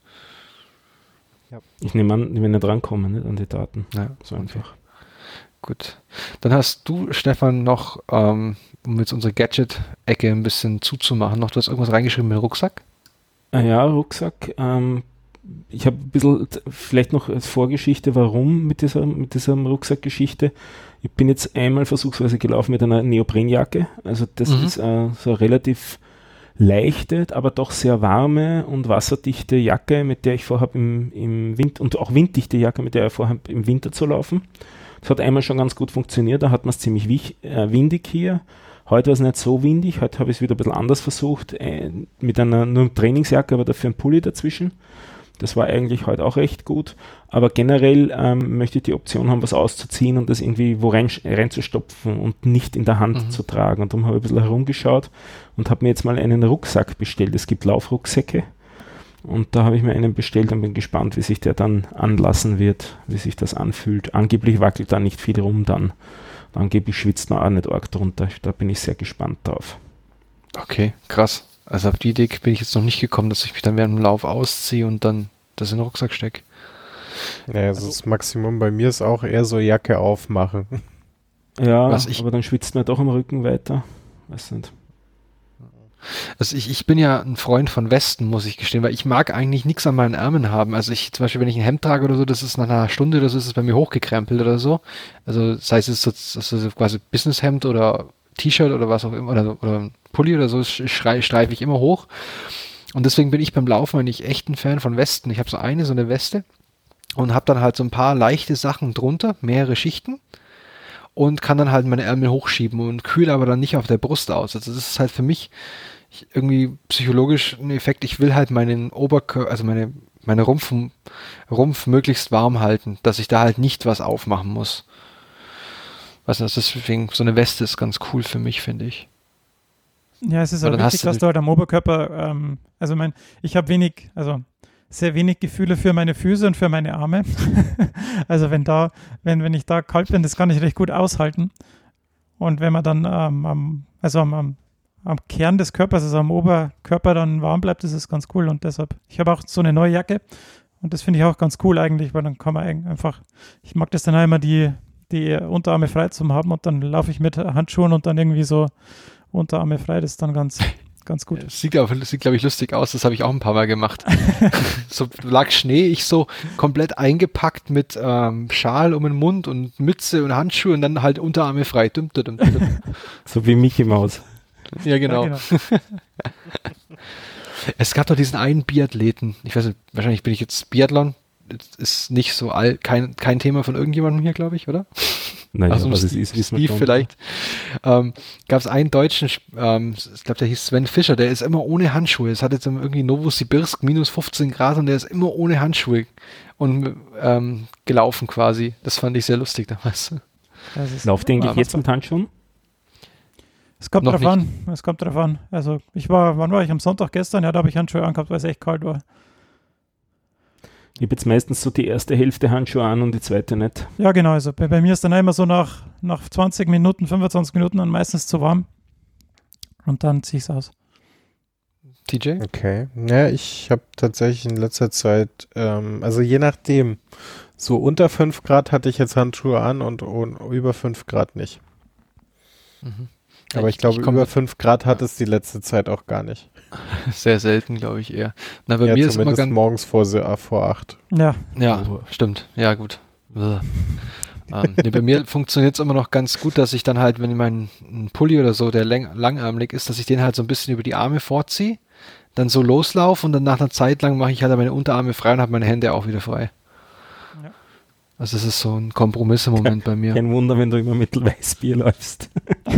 Ja. Ich nehme an, wenn wir drankommen, nicht an die Daten. Ja, so einfach. Gut. Dann hast du, Stefan, noch, ähm, um jetzt unsere Gadget-Ecke ein bisschen zuzumachen, noch, du hast irgendwas reingeschrieben mit Rucksack? Ah ja, Rucksack. Ähm, ich habe ein bisschen, vielleicht noch als Vorgeschichte, warum mit dieser, mit dieser Rucksackgeschichte. Ich bin jetzt einmal versuchsweise gelaufen mit einer Neoprenjacke. Also das mhm. ist äh, so relativ leichte, aber doch sehr warme und wasserdichte Jacke, mit der ich vorhabe im, im Winter und auch winddichte Jacke, mit der ich vorhabe im Winter zu laufen. Das hat einmal schon ganz gut funktioniert, da hat man es ziemlich wich, äh, windig hier. Heute war es nicht so windig, heute habe ich es wieder ein bisschen anders versucht, äh, mit einer nur Trainingsjacke, aber dafür ein Pulli dazwischen. Das war eigentlich heute auch recht gut. Aber generell ähm, möchte ich die Option haben, was auszuziehen und das irgendwie wo rein, reinzustopfen und nicht in der Hand mhm. zu tragen. Und darum habe ich ein bisschen herumgeschaut und habe mir jetzt mal einen Rucksack bestellt. Es gibt Laufrucksäcke. Und da habe ich mir einen bestellt und bin gespannt, wie sich der dann anlassen wird, wie sich das anfühlt. Angeblich wackelt da nicht viel rum dann. Angeblich schwitzt man auch nicht arg drunter. Da bin ich sehr gespannt drauf. Okay, krass. Also auf die Idee bin ich jetzt noch nicht gekommen, dass ich mich dann während dem Lauf ausziehe und dann das in den Rucksack stecke. Ja, also, also das Maximum bei mir ist auch eher so Jacke aufmachen. Ja, aber dann schwitzt man doch am Rücken weiter. Weiß nicht. Also ich, ich bin ja ein Freund von Westen, muss ich gestehen, weil ich mag eigentlich nichts an meinen Ärmeln haben. Also ich, zum Beispiel, wenn ich ein Hemd trage oder so, das ist nach einer Stunde oder so, ist es bei mir hochgekrempelt oder so. Also sei es jetzt so, so quasi Businesshemd oder T-Shirt oder was auch immer, oder, oder Pulli oder so streife ich immer hoch. Und deswegen bin ich beim Laufen eigentlich echt ein Fan von Westen. Ich habe so eine, so eine Weste und habe dann halt so ein paar leichte Sachen drunter, mehrere Schichten und kann dann halt meine Ärmel hochschieben und kühle aber dann nicht auf der Brust aus. Also das ist halt für mich irgendwie psychologisch ein Effekt. Ich will halt meinen Oberkörper, also meine, meine Rumpf, Rumpf möglichst warm halten, dass ich da halt nicht was aufmachen muss. Also deswegen so eine Weste ist ganz cool für mich, finde ich. Ja, es ist auch wichtig, dass du halt am Oberkörper, ähm, also mein, ich habe wenig, also sehr wenig Gefühle für meine Füße und für meine Arme. also wenn da, wenn, wenn ich da kalt bin, das kann ich recht gut aushalten. Und wenn man dann ähm, am, also am, am, am, Kern des Körpers, also am Oberkörper dann warm bleibt, das ist ganz cool. Und deshalb, ich habe auch so eine neue Jacke und das finde ich auch ganz cool eigentlich, weil dann kann man einfach, ich mag das dann auch immer die, die Unterarme frei zu haben und dann laufe ich mit Handschuhen und dann irgendwie so Unterarme frei. Das ist dann ganz, ganz gut. Das sieht, sieht glaube ich, lustig aus. Das habe ich auch ein paar Mal gemacht. so lag Schnee, ich so komplett eingepackt mit ähm, Schal um den Mund und Mütze und Handschuhe und dann halt Unterarme frei. Dum, dum, dum, so wie Mickey Maus. Ja, genau. Ja, genau. es gab doch diesen einen Biathleten. Ich weiß nicht, wahrscheinlich bin ich jetzt Biathlon. Ist nicht so all, kein, kein Thema von irgendjemandem hier, glaube ich, oder? Naja, also, was es ist, ist Steve vielleicht. Ähm, Gab es einen deutschen, ähm, ich glaube, der hieß Sven Fischer, der ist immer ohne Handschuhe. Es hat jetzt irgendwie Novosibirsk minus 15 Grad und der ist immer ohne Handschuhe und ähm, gelaufen quasi. Das fand ich sehr lustig damals. Lauft der eigentlich jetzt mit Handschuhen? Es kommt drauf an. Es kommt drauf an. Also ich war, wann war ich? Am Sonntag gestern? Ja, da habe ich Handschuhe angehabt, weil es echt kalt war. Ich habe jetzt meistens so die erste Hälfte Handschuhe an und die zweite nicht. Ja, genau. Also bei, bei mir ist dann immer so nach, nach 20 Minuten, 25 Minuten dann meistens zu warm. Und dann ziehe ich es aus. TJ? Okay. Ja, ich habe tatsächlich in letzter Zeit, ähm, also je nachdem, so unter 5 Grad hatte ich jetzt Handschuhe an und, und über 5 Grad nicht. Mhm. Aber ich, ich glaube, ich über 5 Grad hat es die letzte Zeit auch gar nicht. Sehr selten, glaube ich eher. Na, bei ja, mir ist immer ganz morgens vor, vor 8. Ja. Ja, oh. stimmt. Ja, gut. ähm, nee, bei mir funktioniert es immer noch ganz gut, dass ich dann halt, wenn mein Pulli oder so, der lang, langärmlich ist, dass ich den halt so ein bisschen über die Arme vorziehe, dann so loslaufe und dann nach einer Zeit lang mache ich halt meine Unterarme frei und habe meine Hände auch wieder frei. Also es ist so ein Kompromiss im Moment bei mir. Kein Wunder, wenn du immer mit Weißbier läufst.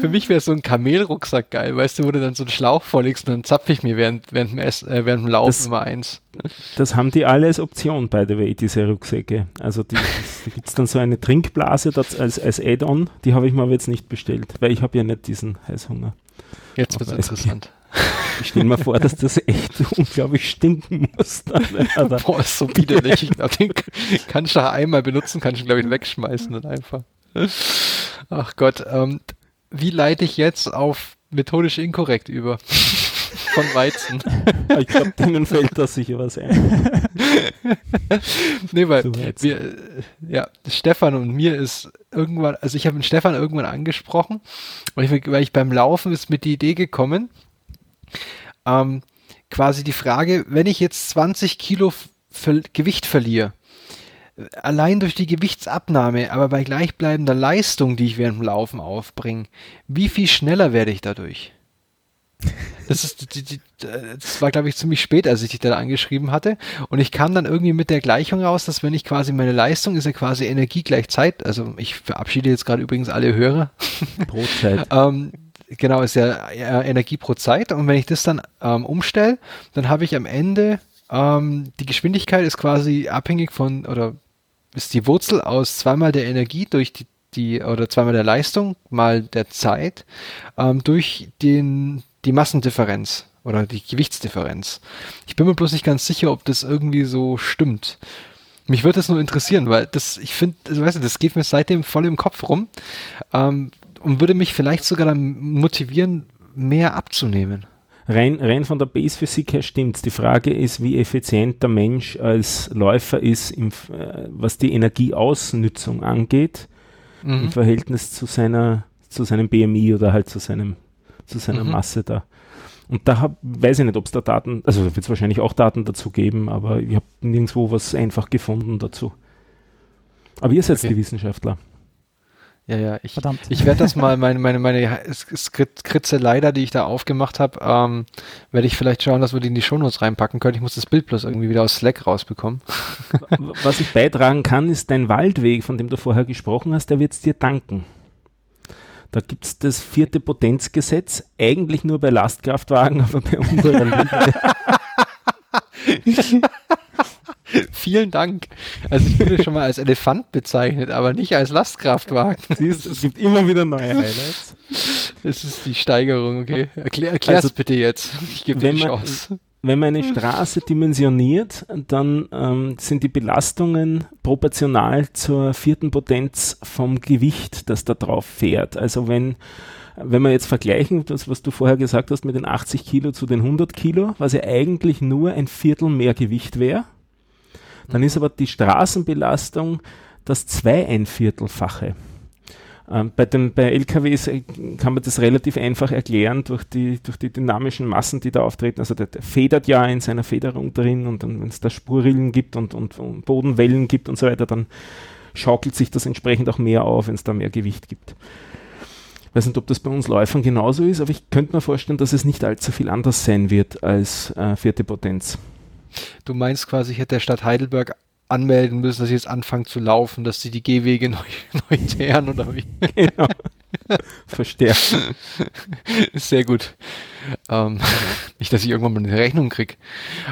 Für mich wäre so ein Kamelrucksack geil, weißt du, wo du dann so einen Schlauch vorlegst und dann zapfe ich mir während, während, dem, Ess, äh, während dem Laufen Das- immer eins. Das haben die alle als Option, by the way, diese Rucksäcke. Also die, da gibt es dann so eine Trinkblase das als, als Add-on, die habe ich mir aber jetzt nicht bestellt, weil ich habe ja nicht diesen Heißhunger. Jetzt Aber es- interessant. Ich stelle mir vor, dass das echt unglaublich stinken muss. Dann, Alter. Boah, ist so widerlich. Ich glaub, den kannst du einmal benutzen, kannst du, glaube ich, wegschmeißen dann einfach. Ach Gott, ähm, wie leite ich jetzt auf methodisch inkorrekt über? Von Weizen. ich glaube, denen fällt da sicher was ein. Nee, weil wir, ja, Stefan und mir ist irgendwann, also ich habe den Stefan irgendwann angesprochen, weil ich, weil ich beim Laufen ist mit die Idee gekommen, ähm, quasi die Frage, wenn ich jetzt 20 Kilo ver Gewicht verliere, allein durch die Gewichtsabnahme, aber bei gleichbleibender Leistung, die ich während dem Laufen aufbringe, wie viel schneller werde ich dadurch? Das, ist, die, die, das war, glaube ich, ziemlich spät, als ich dich da angeschrieben hatte. Und ich kam dann irgendwie mit der Gleichung raus, dass wenn ich quasi meine Leistung ist ja quasi Energie gleich Zeit. Also ich verabschiede jetzt gerade übrigens alle Hörer. Brotzeit. Ähm, genau, ist ja Energie pro Zeit. Und wenn ich das dann ähm, umstelle, dann habe ich am Ende ähm, die Geschwindigkeit ist quasi abhängig von oder ist die Wurzel aus zweimal der Energie durch die, die oder zweimal der Leistung mal der Zeit ähm, durch den die Massendifferenz oder die Gewichtsdifferenz. Ich bin mir bloß nicht ganz sicher, ob das irgendwie so stimmt. Mich würde das nur interessieren, weil das, ich finde, also, weißt du, das geht mir seitdem voll im Kopf rum ähm, und würde mich vielleicht sogar dann motivieren, mehr abzunehmen. Rein, rein von der Base-Physik her stimmt's. Die Frage ist, wie effizient der Mensch als Läufer ist, im, äh, was die Energieausnutzung angeht, im Mhm. Verhältnis zu seiner, zu seinem BMI oder halt zu seinem, zu seiner Mhm. Masse da. Und da hab, weiß ich nicht, ob es da Daten, also da wird es wahrscheinlich auch Daten dazu geben, aber ich habe nirgendwo was einfach gefunden dazu. Aber ihr seid Okay. die Wissenschaftler. Ja, ja, ich, Verdammt. ich werde das mal, meine, meine, meine Skri- Skizze leider, die ich da aufgemacht habe, ähm, werde ich vielleicht schauen, dass wir die in die Shownotes reinpacken können. Ich muss das Bild bloß irgendwie wieder aus Slack rausbekommen. Was ich beitragen kann, ist dein Waldweg, von dem du vorher gesprochen hast, der wird es dir danken. Da gibt es das vierte Potenzgesetz, eigentlich nur bei Lastkraftwagen, aber bei unserer Linie. Vielen Dank. Also ich wurde schon mal als Elefant bezeichnet, aber nicht als Lastkraftwagen. Siehst es gibt immer wieder neue Highlights. Das ist die Steigerung, okay. Erklär, erklär's Also, bitte jetzt. Ich gebe dir wenn die man- Chance. Wenn man eine Straße dimensioniert, dann ähm, sind die Belastungen proportional zur vierten Potenz vom Gewicht, das da drauf fährt. Also wenn, wenn wir jetzt vergleichen, das, was du vorher gesagt hast, mit den 80 Kilo zu den 100 Kilo, was ja eigentlich nur ein Viertel mehr Gewicht wäre, dann ist aber die Straßenbelastung das zwei ein Viertelfache. Ähm, bei, den, bei LKWs äh, kann man das relativ einfach erklären durch die, durch die dynamischen Massen, die da auftreten. Also der, der federt ja in seiner Federung drin und wenn es da Spurrillen gibt und, und, und Bodenwellen gibt und so weiter, dann schaukelt sich das entsprechend auch mehr auf, wenn es da mehr Gewicht gibt. Ich weiß nicht, ob das bei uns Läufern genauso ist, aber ich könnte mir vorstellen, dass es nicht allzu viel anders sein wird als äh, vierte Potenz. Du meinst quasi, ich hätte der Stadt Heidelberg anmelden müssen, dass sie jetzt anfangen zu laufen, dass sie die Gehwege neu, neu teeren oder wie? genau. Ist sehr gut. Ähm, nicht, dass ich irgendwann mal eine Rechnung krieg.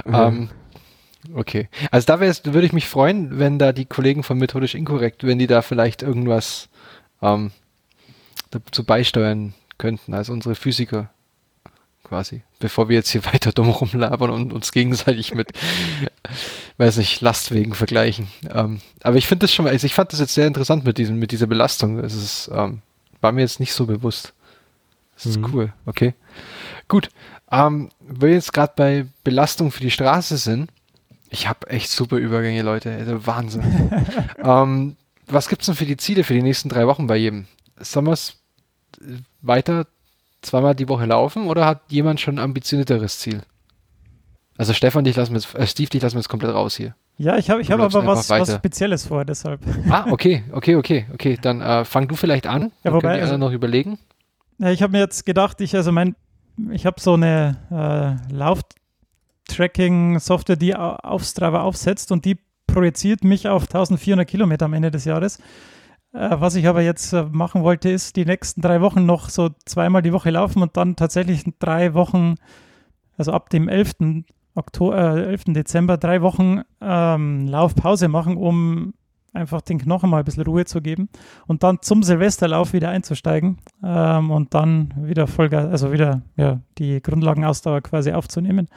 Mhm. Ähm, okay. Also da würde ich mich freuen, wenn da die Kollegen von Methodisch Inkorrekt, wenn die da vielleicht irgendwas ähm, dazu beisteuern könnten, als unsere Physiker quasi, bevor wir jetzt hier weiter dumm rumlabern und uns gegenseitig mit, weiß nicht, Lastwegen vergleichen. Ähm, aber ich finde das schon mal, also ich fand das jetzt sehr interessant mit diesem, mit dieser Belastung. Es ist, ähm, war mir jetzt nicht so bewusst. Das ist Mhm. cool, okay. Gut. Ähm, wo wir jetzt gerade bei Belastung für die Straße sind, ich habe echt super Übergänge, Leute. Also Wahnsinn. ähm, was gibt's denn für die Ziele für die nächsten drei Wochen bei jedem? Sollen wir es weiter zweimal die Woche laufen oder hat jemand schon ein ambitionierteres Ziel? Also Stefan, dich lassen wir jetzt, äh, Steve, dich lassen wir jetzt komplett raus hier. Ja, ich habe ich hab aber was, was. Spezielles vor, deshalb. Ah, okay, okay, okay, okay. Dann äh, fang du vielleicht an. Ja, wobei, also- noch überlegen. Ja, ich habe mir jetzt gedacht, ich, also mein, ich habe so eine äh, Lauf-Tracking-Software, die au- auf Strava aufsetzt und die projiziert mich auf 1400 Kilometer am Ende des Jahres. Äh, was ich aber jetzt äh, machen wollte, ist die nächsten drei Wochen noch so zweimal die Woche laufen und dann tatsächlich drei Wochen, also ab dem 11. Oktober, äh, 11. Dezember, drei Wochen ähm, Laufpause machen, um einfach den Knochen mal ein bisschen Ruhe zu geben und dann zum Silvesterlauf wieder einzusteigen ähm, und dann wieder Vollgas, also wieder ja, die Grundlagenausdauer quasi aufzunehmen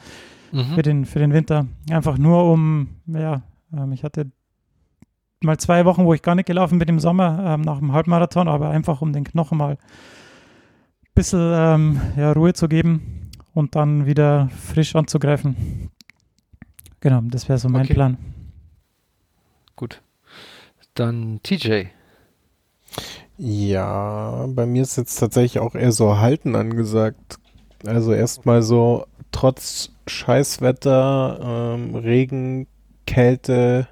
Mhm. für, den, für den Winter. Einfach nur um, ja, ähm, ich hatte mal zwei Wochen, wo ich gar nicht gelaufen bin im Sommer ähm, nach dem Halbmarathon, aber einfach um den Knochen mal ein bisschen ähm, ja, Ruhe zu geben und dann wieder frisch anzugreifen. Genau, das wäre so mein Okay. Plan. Gut. Dann TJ. Ja, bei mir ist jetzt tatsächlich auch eher so Halten angesagt. Also erstmal so trotz Scheißwetter, ähm, Regen, Kälte,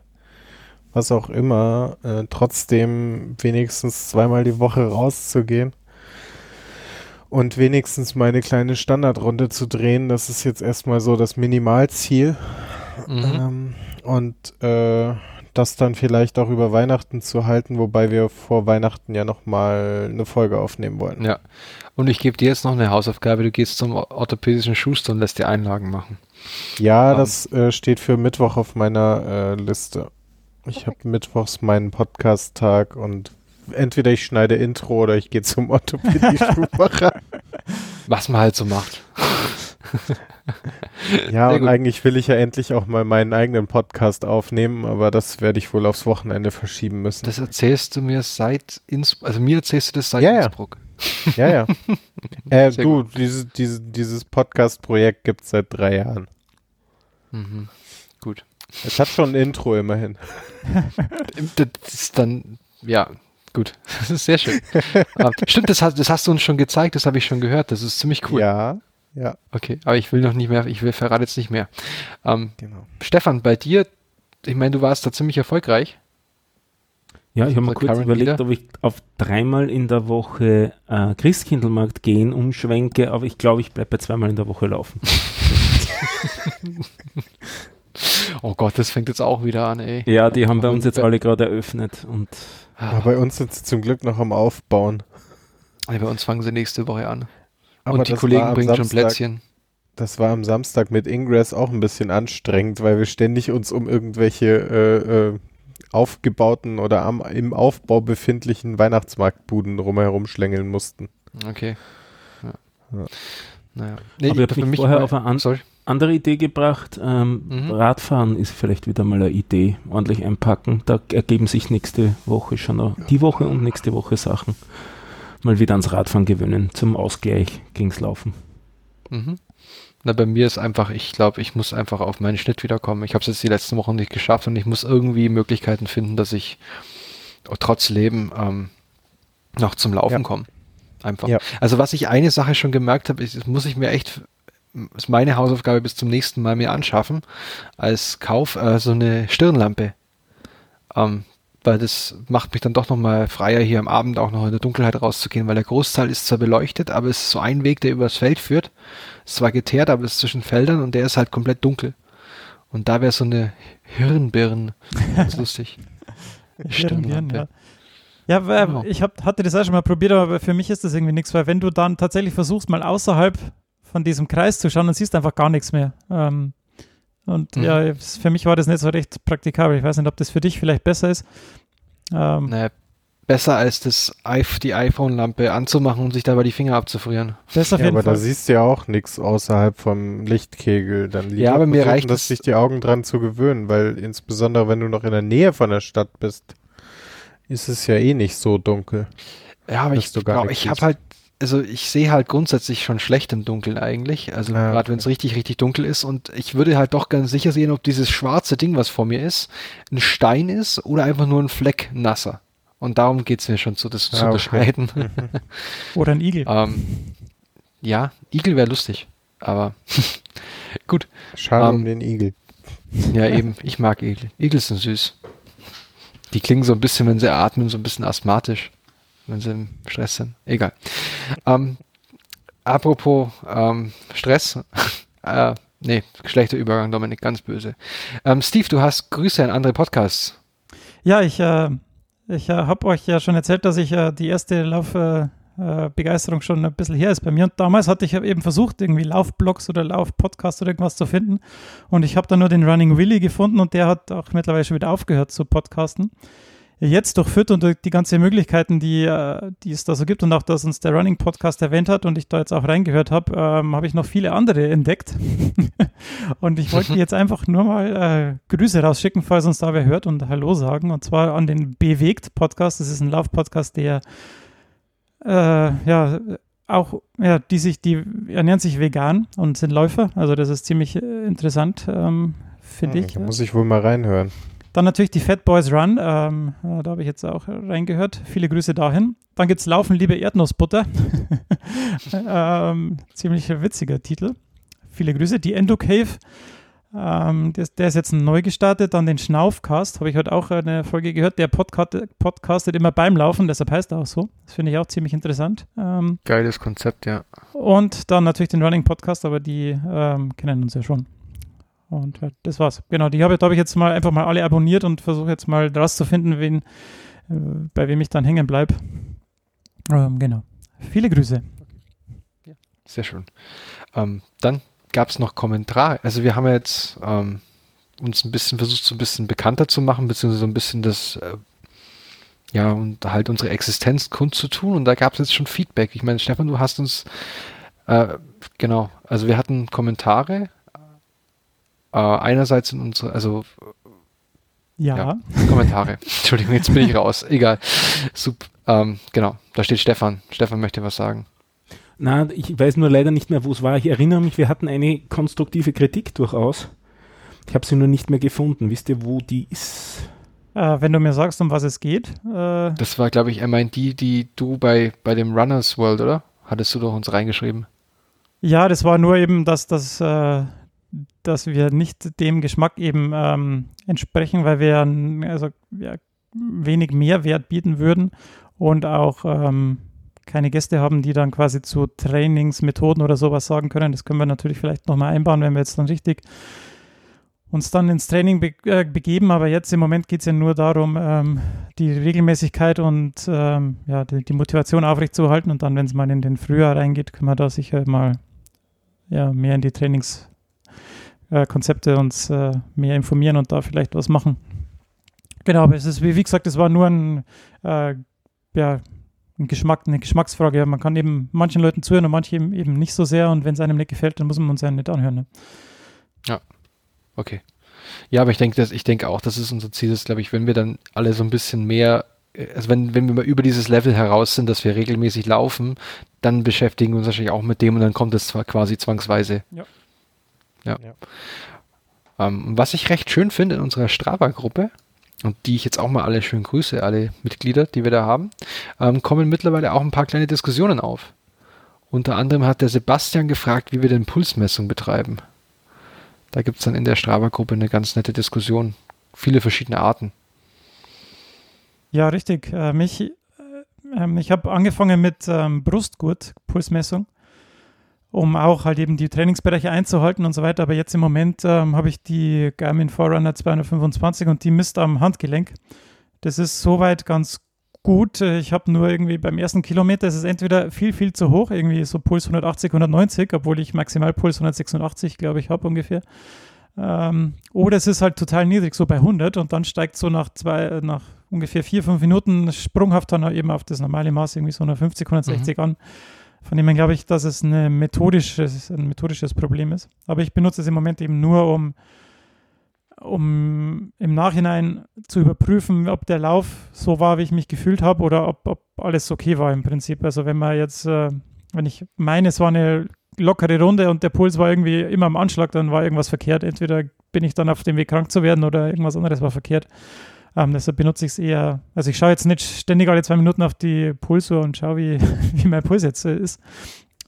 was auch immer, äh, trotzdem wenigstens zweimal die Woche rauszugehen und wenigstens meine kleine Standardrunde zu drehen. Das ist jetzt erstmal so das Minimalziel. Mhm. Ähm, und äh, das dann vielleicht auch über Weihnachten zu halten, wobei wir vor Weihnachten ja nochmal eine Folge aufnehmen wollen. Ja. Und ich gebe dir jetzt noch eine Hausaufgabe. Du gehst zum orthopädischen Schuster und lässt dir Einlagen machen. Ja, Ähm. das äh, steht für Mittwoch auf meiner äh, Liste. Ich habe mittwochs meinen Podcast-Tag und entweder ich schneide Intro oder ich gehe zum Orthopädie-Schuhmacher. Was man halt so macht. ja, und eigentlich will ich ja endlich auch mal meinen eigenen Podcast aufnehmen, aber das werde ich wohl aufs Wochenende verschieben müssen. Das erzählst du mir seit Innsbruck. Also mir erzählst du das seit Ja, ja. Innsbruck. ja, ja. äh, du, diese, diese, dieses Podcast-Projekt gibt es seit drei Jahren. Mhm. Gut. Es hat schon ein Intro immerhin. Das ist dann, ja, gut. Das ist sehr schön. Ähm, Stimmt, das hast, das hast du uns schon gezeigt, das habe ich schon gehört. Das ist ziemlich cool. Ja, ja, Okay, aber ich will noch nicht mehr, ich will verrate jetzt nicht mehr. Ähm, genau. Stefan, bei dir, ich meine, du warst da ziemlich erfolgreich. Ja, ich habe mir kurz Karen überlegt, wieder. ob ich auf dreimal in der Woche äh, Christkindlmarkt gehen umschwenke, aber ich glaube, ich bleibe bei zweimal in der Woche laufen. Oh Gott, das fängt jetzt auch wieder an, ey. Ja, die haben bei uns jetzt alle gerade eröffnet und Aber bei uns sind sie zum Glück noch am Aufbauen. Ah, bei uns fangen sie nächste Woche an. Aber und die Kollegen bringen schon Samstag- Plätzchen. Das war am Samstag mit Ingress auch ein bisschen anstrengend, weil wir ständig uns um irgendwelche äh, äh, aufgebauten oder am, im Aufbau befindlichen Weihnachtsmarktbuden rumherum schlängeln mussten. Okay. Ja. Ja. Naja. Aber ich hab für mich vorher auf eine an- Sorry. Andere Idee gebracht. Ähm, Mhm. Radfahren ist vielleicht wieder mal eine Idee. Ordentlich einpacken. Da ergeben sich nächste Woche schon noch, die Woche und nächste Woche Sachen. Mal wieder ans Radfahren gewöhnen. Zum Ausgleich ging's Laufen. Mhm. Na, bei mir ist einfach, ich glaube, ich muss einfach auf meinen Schnitt wiederkommen. Ich habe es jetzt die letzten Wochen nicht geschafft und ich muss irgendwie Möglichkeiten finden, dass ich trotz Leben ähm, noch zum Laufen Ja. komme. Einfach. Ja. Also was ich eine Sache schon gemerkt habe, ist, das muss ich mir echt, ist meine Hausaufgabe bis zum nächsten Mal mir anschaffen, als Kauf äh, so eine Stirnlampe. Ähm, weil das macht mich dann doch nochmal freier, hier am Abend auch noch in der Dunkelheit rauszugehen, weil der Großteil ist zwar beleuchtet, aber es ist so ein Weg, der übers Feld führt. Ist zwar geteert, aber es ist zwischen Feldern und der ist halt komplett dunkel. Und da wäre so eine Hirnbirne ganz lustig. Stirnlampe. ja. Ja, Genau. ich hab, hatte das auch schon mal probiert, aber für mich ist das irgendwie nichts, weil wenn du dann tatsächlich versuchst, mal außerhalb von diesem Kreis zu schauen, dann siehst einfach gar nichts mehr. Ähm, und Mhm. ja, für mich war das nicht so recht praktikabel. Ich weiß nicht, ob das für dich vielleicht besser ist. Ähm, Naja, besser als das, die iPhone-Lampe anzumachen und sich dabei die Finger abzufrieren. das auf Ja, jeden aber da Fall. siehst du ja auch nichts außerhalb vom Lichtkegel. Dann lieber Ja, aber mir versuchen, reicht dass es- sich die Augen dran zu gewöhnen, weil insbesondere wenn du noch in der Nähe von der Stadt bist, ist es ja eh nicht so dunkel. Ja, aber ich nichts ich habe halt, also ich sehe halt grundsätzlich schon schlecht im Dunkeln eigentlich. Also Ah, gerade wenn es richtig, richtig dunkel ist und ich würde halt doch ganz sicher sehen, ob dieses schwarze Ding, was vor mir ist, ein Stein ist oder einfach nur ein Fleck nasser. Und darum geht es mir schon zu, das zu Ah, okay. unterscheiden. Oder ein Igel. ähm, ja, Igel wäre lustig, aber gut. Schade Ähm, um den Igel. Ja, eben, ich mag Igel. Igel sind süß. Die klingen so ein bisschen, wenn sie atmen, so ein bisschen asthmatisch, wenn sie im Stress sind. Egal. Ähm, apropos ähm, Stress. äh, nee, schlechter Übergang, Dominik, ganz böse. Ähm, Steve, du hast Grüße an andere Podcasts. Ja, ich äh, Ich äh, habe euch ja schon erzählt, dass ich äh, die erste Laufbegeisterung äh, schon ein bisschen her ist bei mir. Und damals hatte ich eben versucht, irgendwie Laufblogs oder Laufpodcasts oder irgendwas zu finden. Und ich habe dann nur den Running Willy gefunden und der hat auch mittlerweile schon wieder aufgehört zu podcasten jetzt durch Fit und durch die ganzen Möglichkeiten, die, äh, die es da so gibt und auch, dass uns der Running Podcast erwähnt hat und ich da jetzt auch reingehört habe, ähm, habe ich noch viele andere entdeckt. und ich wollte jetzt einfach nur mal äh, Grüße rausschicken, falls uns da wer hört und Hallo sagen. Und zwar an den Bewegt Podcast. Das ist ein Lauf-Podcast, der äh, ja auch, ja, die sich, die ernähren sich vegan und sind Läufer. Also das ist ziemlich äh, interessant, ähm, finde hm, ich. Da muss ich wohl mal reinhören. Dann natürlich die Fat Boys Run. Ähm, da habe ich jetzt auch reingehört. Viele Grüße dahin. Dann gibt es Laufen, liebe Erdnussbutter. ähm, ziemlich witziger Titel. Viele Grüße. Die Endo Cave. Ähm, der, der, ist jetzt neu gestartet. Dann den Schnaufcast. Habe ich heute auch eine Folge gehört. Der Podcast, podcastet immer beim Laufen. Deshalb heißt er auch so. Das finde ich auch ziemlich interessant. Ähm, Geiles Konzept, ja. Und dann natürlich den Running Podcast. Aber die ähm, kennen uns ja schon. Und ja, das war's. Genau, die habe, habe ich jetzt mal einfach mal alle abonniert und versuche jetzt mal rauszufinden, wen, äh, bei wem ich dann hängen bleibe. Ähm, genau. Viele Grüße. Sehr schön. Ähm, dann gab es noch Kommentare. Also wir haben jetzt ähm, uns ein bisschen versucht, so ein bisschen bekannter zu machen, beziehungsweise so ein bisschen das, äh, ja, und halt unsere Existenz kundzutun. Und da gab es jetzt schon Feedback. Ich meine, Stefan, du hast uns, äh, genau, also wir hatten Kommentare äh, einerseits in unsere, also ja. ja. Kommentare. Entschuldigung, jetzt bin ich raus. Egal. Sup, ähm, genau, da steht Stefan. Stefan möchte was sagen. Na, ich weiß nur leider nicht mehr, wo es war. Ich erinnere mich, wir hatten eine konstruktive Kritik durchaus. Ich habe sie nur nicht mehr gefunden. Wisst ihr, wo die ist? Äh, wenn du mir sagst, um was es geht. Äh das war, glaube ich, er meint die, die du bei, bei dem Runners World, oder? Hattest du doch uns reingeschrieben. Ja, das war nur eben, dass das äh, dass wir nicht dem Geschmack eben ähm, entsprechen, weil wir also, ja, wenig Mehrwert bieten würden und auch ähm, keine Gäste haben, die dann quasi zu Trainingsmethoden oder sowas sagen können. Das können wir natürlich vielleicht nochmal einbauen, wenn wir jetzt dann richtig uns dann ins Training be äh, begeben. Aber jetzt im Moment geht es ja nur darum, ähm, die Regelmäßigkeit und ähm, ja, die, die, Motivation aufrechtzuerhalten. Und dann, wenn es mal in den Frühjahr reingeht, können wir da sicher mal ja, mehr in die Trainings- äh, Konzepte uns äh, mehr informieren und da vielleicht was machen. Genau, aber es ist, wie, wie gesagt, es war nur ein, äh, ja, ein Geschmack, eine Geschmacksfrage. Man kann eben manchen Leuten zuhören und manche eben, eben nicht so sehr. Und wenn es einem nicht gefällt, dann muss man uns ja nicht anhören. Ne? Ja, okay. Ja, aber ich denke, dass ich denke auch, dass es unser Ziel ist, glaube ich, wenn wir dann alle so ein bisschen mehr, äh, also wenn, wenn wir mal über dieses Level heraus sind, dass wir regelmäßig laufen, dann beschäftigen wir uns wahrscheinlich auch mit dem und dann kommt es zwar quasi zwangsweise. Ja. Ja. ja. Ähm, was ich recht schön finde in unserer Strava-Gruppe, und die ich jetzt auch mal alle schön grüße, alle Mitglieder, die wir da haben, ähm, kommen mittlerweile auch ein paar kleine Diskussionen auf. Unter anderem hat der Sebastian gefragt, wie wir denn Pulsmessung betreiben. Da gibt es dann in der Strava-Gruppe eine ganz nette Diskussion. Viele verschiedene Arten. Ja, richtig. Äh, mich, äh, ähm, ich habe angefangen mit ähm, Brustgurt-Pulsmessung um auch halt eben die Trainingsbereiche einzuhalten und so weiter. Aber jetzt im Moment ähm, habe ich die Garmin Forerunner 225 und die misst am Handgelenk. Das ist soweit ganz gut. Ich habe nur irgendwie beim ersten Kilometer, es ist entweder viel, viel zu hoch, irgendwie so Puls 180, 190, obwohl ich Maximalpuls 186, glaube ich, habe ungefähr. Ähm, oder es ist halt total niedrig, so bei 100 und dann steigt so nach zwei, nach ungefähr vier, fünf Minuten sprunghaft dann eben auf das normale Maß, irgendwie so 150, 160 mhm. an. Von dem her glaube ich, dass es eine methodisches, ein methodisches Problem ist. Aber ich benutze es im Moment eben nur, um, um im Nachhinein zu überprüfen, ob der Lauf so war, wie ich mich gefühlt habe oder ob, ob alles okay war im Prinzip. Also wenn man jetzt, äh, wenn ich meine, es war eine lockere Runde und der Puls war irgendwie immer am Anschlag, dann war irgendwas verkehrt. Entweder bin ich dann auf dem Weg krank zu werden oder irgendwas anderes war verkehrt. Ähm, deshalb benutze ich es eher, also ich schaue jetzt nicht ständig alle zwei Minuten auf die Pulsuhr und schaue, wie, wie mein Puls jetzt äh, ist.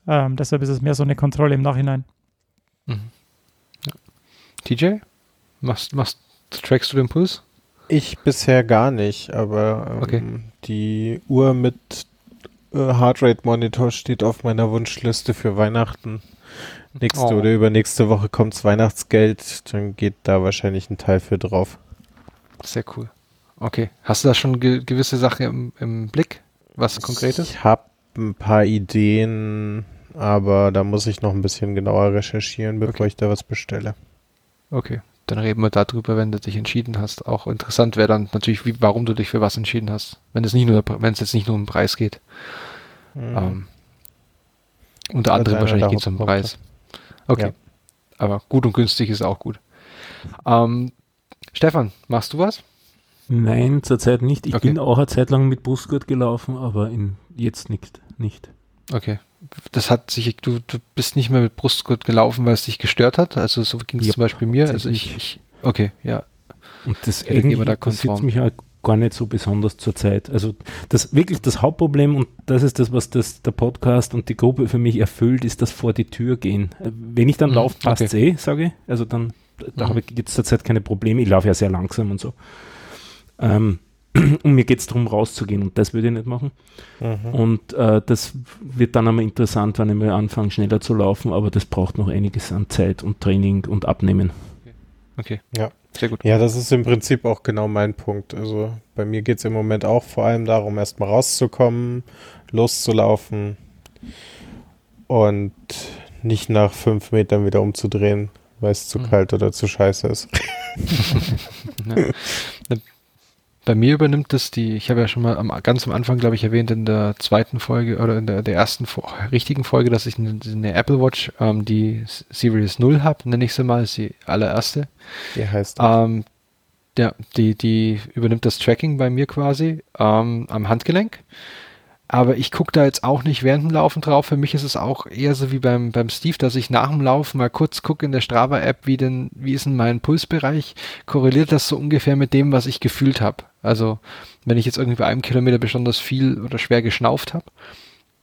Ähm, deshalb ist es mehr so eine Kontrolle im Nachhinein. Mhm. Ja. TJ, machst, machst, trackst du den Puls? Ich bisher gar nicht, aber ähm, okay. die Uhr mit äh, Heartrate Monitor steht auf meiner Wunschliste für Weihnachten. Nächste oh. oder übernächste Woche kommt's Weihnachtsgeld, dann geht da wahrscheinlich ein Teil für drauf. Sehr cool. Okay. Hast du da schon ge gewisse Sachen im, im Blick? Was konkretes? Ich habe ein paar Ideen, aber da muss ich noch ein bisschen genauer recherchieren, bevor Okay. ich da was bestelle. Okay. Dann reden wir darüber, wenn du dich entschieden hast. Auch interessant wäre dann natürlich, wie, warum du dich für was entschieden hast. Wenn es nicht nur, wenn es jetzt nicht nur um den Preis geht. Mhm. Ähm, unter anderem wahrscheinlich geht es um den. Preis. Okay. Ja. Aber gut und günstig ist auch gut. Ähm, Stefan, machst du was? Nein, zurzeit nicht. Ich Okay. bin auch eine Zeit lang mit Brustgurt gelaufen, aber in, jetzt nicht. nicht. Okay. Das hat sich, du, du bist nicht mehr mit Brustgurt gelaufen, weil es dich gestört hat. Also so ging es Ja, zum Beispiel mir. Also ich, ich okay, ja. Und das Ja, eigentlich da interessiert mich auch gar nicht so besonders zurzeit. Also das wirklich das Hauptproblem und das ist das, was das, der Podcast und die Gruppe für mich erfüllt, ist das vor die Tür gehen. Wenn ich dann Mhm, laufe, passt es okay. eh, sage ich. Also dann, da Mhm. habe ich jetzt zurzeit keine Probleme. Ich laufe ja sehr langsam und so. Ähm, und mir geht es darum, rauszugehen und das würde ich nicht machen. Mhm. Und äh, das wird dann einmal interessant, wenn ich mal anfange, schneller zu laufen, aber das braucht noch einiges an Zeit und Training und Abnehmen. Okay. Ja. Sehr gut. Ja, das ist im Prinzip auch genau mein Punkt. Also bei mir geht es im Moment auch vor allem darum, erstmal rauszukommen, loszulaufen und nicht nach fünf Metern wieder umzudrehen, weil es zu Mhm. kalt oder zu scheiße ist. Ja. Bei mir übernimmt das die, ich habe ja schon mal am, ganz am Anfang, glaube ich, erwähnt in der zweiten Folge oder in der, der ersten richtigen Folge, dass ich eine, eine Apple Watch, ähm, die Series 0 habe, nenne ich sie mal, ist die allererste. Die heißt Ähm, ja, die, die übernimmt das Tracking bei mir quasi ähm, am Handgelenk. Aber ich gucke da jetzt auch nicht während dem Laufen drauf. Für mich ist es auch eher so wie beim, beim Steve, dass ich nach dem Laufen mal kurz gucke in der Strava-App, wie denn, wie ist denn mein Pulsbereich? Korreliert das so ungefähr mit dem, was ich gefühlt habe? Also, wenn ich jetzt irgendwie bei einem Kilometer besonders viel oder schwer geschnauft habe,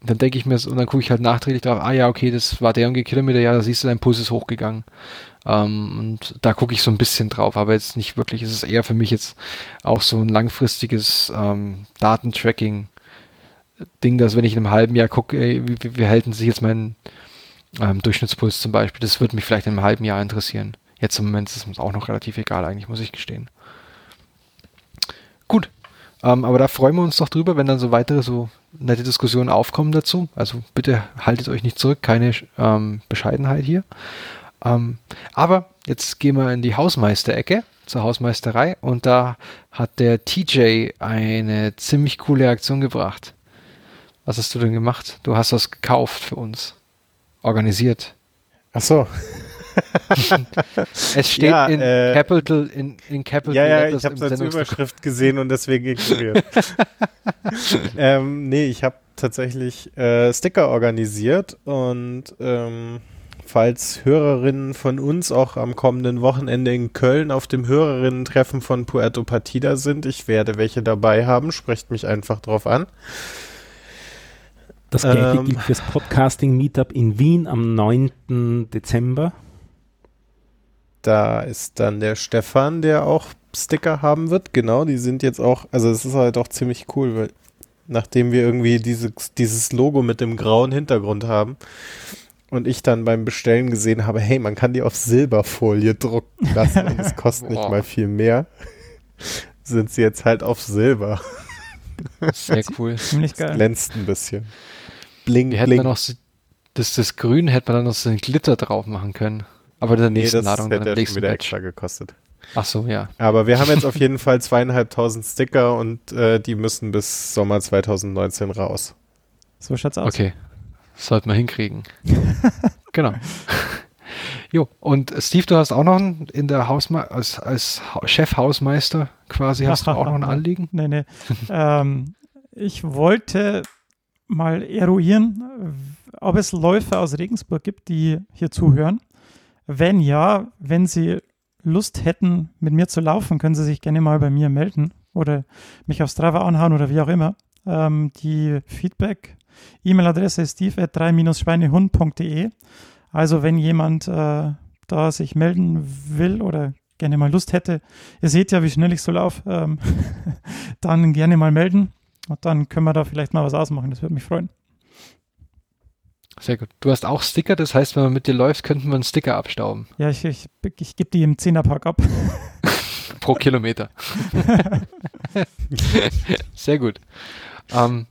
dann denke ich mir so, und dann gucke ich halt nachträglich drauf, ah ja, okay, das war der und der Kilometer, ja, da siehst du, dein Puls ist hochgegangen. Ähm, und da gucke ich so ein bisschen drauf, aber jetzt nicht wirklich. Es ist eher für mich jetzt auch so ein langfristiges ähm, Datentracking. Ding, dass wenn ich in einem halben Jahr gucke, wie, wie, denn sich jetzt mein ähm, Durchschnittspuls zum Beispiel, das würde mich vielleicht in einem halben Jahr interessieren. Jetzt im Moment ist es auch noch relativ egal, eigentlich, muss ich gestehen. Gut, ähm, aber da freuen wir uns doch drüber, wenn dann so weitere so nette Diskussionen aufkommen dazu. Also bitte haltet euch nicht zurück, keine ähm, Bescheidenheit hier. Ähm, aber jetzt gehen wir in die Hausmeisterecke, zur Hausmeisterei, und da hat der TJ eine ziemlich coole Aktion gebracht. Was hast du denn gemacht? Du hast was gekauft für uns. Organisiert. Ach so. Es steht Ja, in äh, Capital in, in Capital Ja, ja, ich habe es als. Überschrift gesehen und deswegen ignoriert. ähm, nee, ich habe tatsächlich äh, Sticker organisiert und ähm, falls Hörerinnen von uns auch am kommenden Wochenende in Köln auf dem Hörerinnen-Treffen von Puerto Partida sind, ich werde welche dabei haben, sprecht mich einfach drauf an. Das gleiche Ähm. gilt fürs Podcasting Meetup in Wien am 9. Dezember. Da ist dann der Stefan, der auch Sticker haben wird. Genau, die sind jetzt auch, also es ist halt auch ziemlich cool, weil nachdem wir irgendwie diese, dieses Logo mit dem grauen Hintergrund haben und ich dann beim Bestellen gesehen habe, hey, man kann die auf Silberfolie drucken lassen und es kostet nicht mal viel mehr, sind sie jetzt halt auf Silber. Sehr cool. Ziemlich geil. Glänzt ein bisschen. Bling, Wir bling. dann noch so, das, das Grün hätte man dann noch so einen Glitter drauf machen können. Aber in der nee, nächsten das Ladung, dann hätte schon nächsten wieder Batch. extra gekostet. Ach so, ja. Aber wir haben jetzt auf jeden Fall zweieinhalbtausend Sticker und äh, die müssen bis Sommer 2019 raus. So schaut's aus. Okay. Sollten wir hinkriegen. genau. Jo, und Steve, du hast auch noch einen in der Hausme als, als Ha- Chefhausmeister quasi, hast du auch noch ein Anliegen? Nee, nee. ähm, ich wollte mal eruieren, ob es Läufer aus Regensburg gibt, die hier zuhören. Wenn ja, wenn sie Lust hätten, mit mir zu laufen, können sie sich gerne mal bei mir melden oder mich auf Strava anhauen oder wie auch immer. Ähm, die Feedback-E-Mail-Adresse ist steve.3-schweinehund.de. Also wenn jemand äh, da sich melden will oder gerne mal Lust hätte, ihr seht ja, wie schnell ich so laufe, ähm, dann gerne mal melden und dann können wir da vielleicht mal was ausmachen. Das würde mich freuen. Sehr gut. Du hast auch Sticker, das heißt, wenn man mit dir läuft, könnten wir einen Sticker abstauben. Ja, ich, ich, ich gebe die im Zehnerpack ab. pro Kilometer. Sehr gut. Ähm,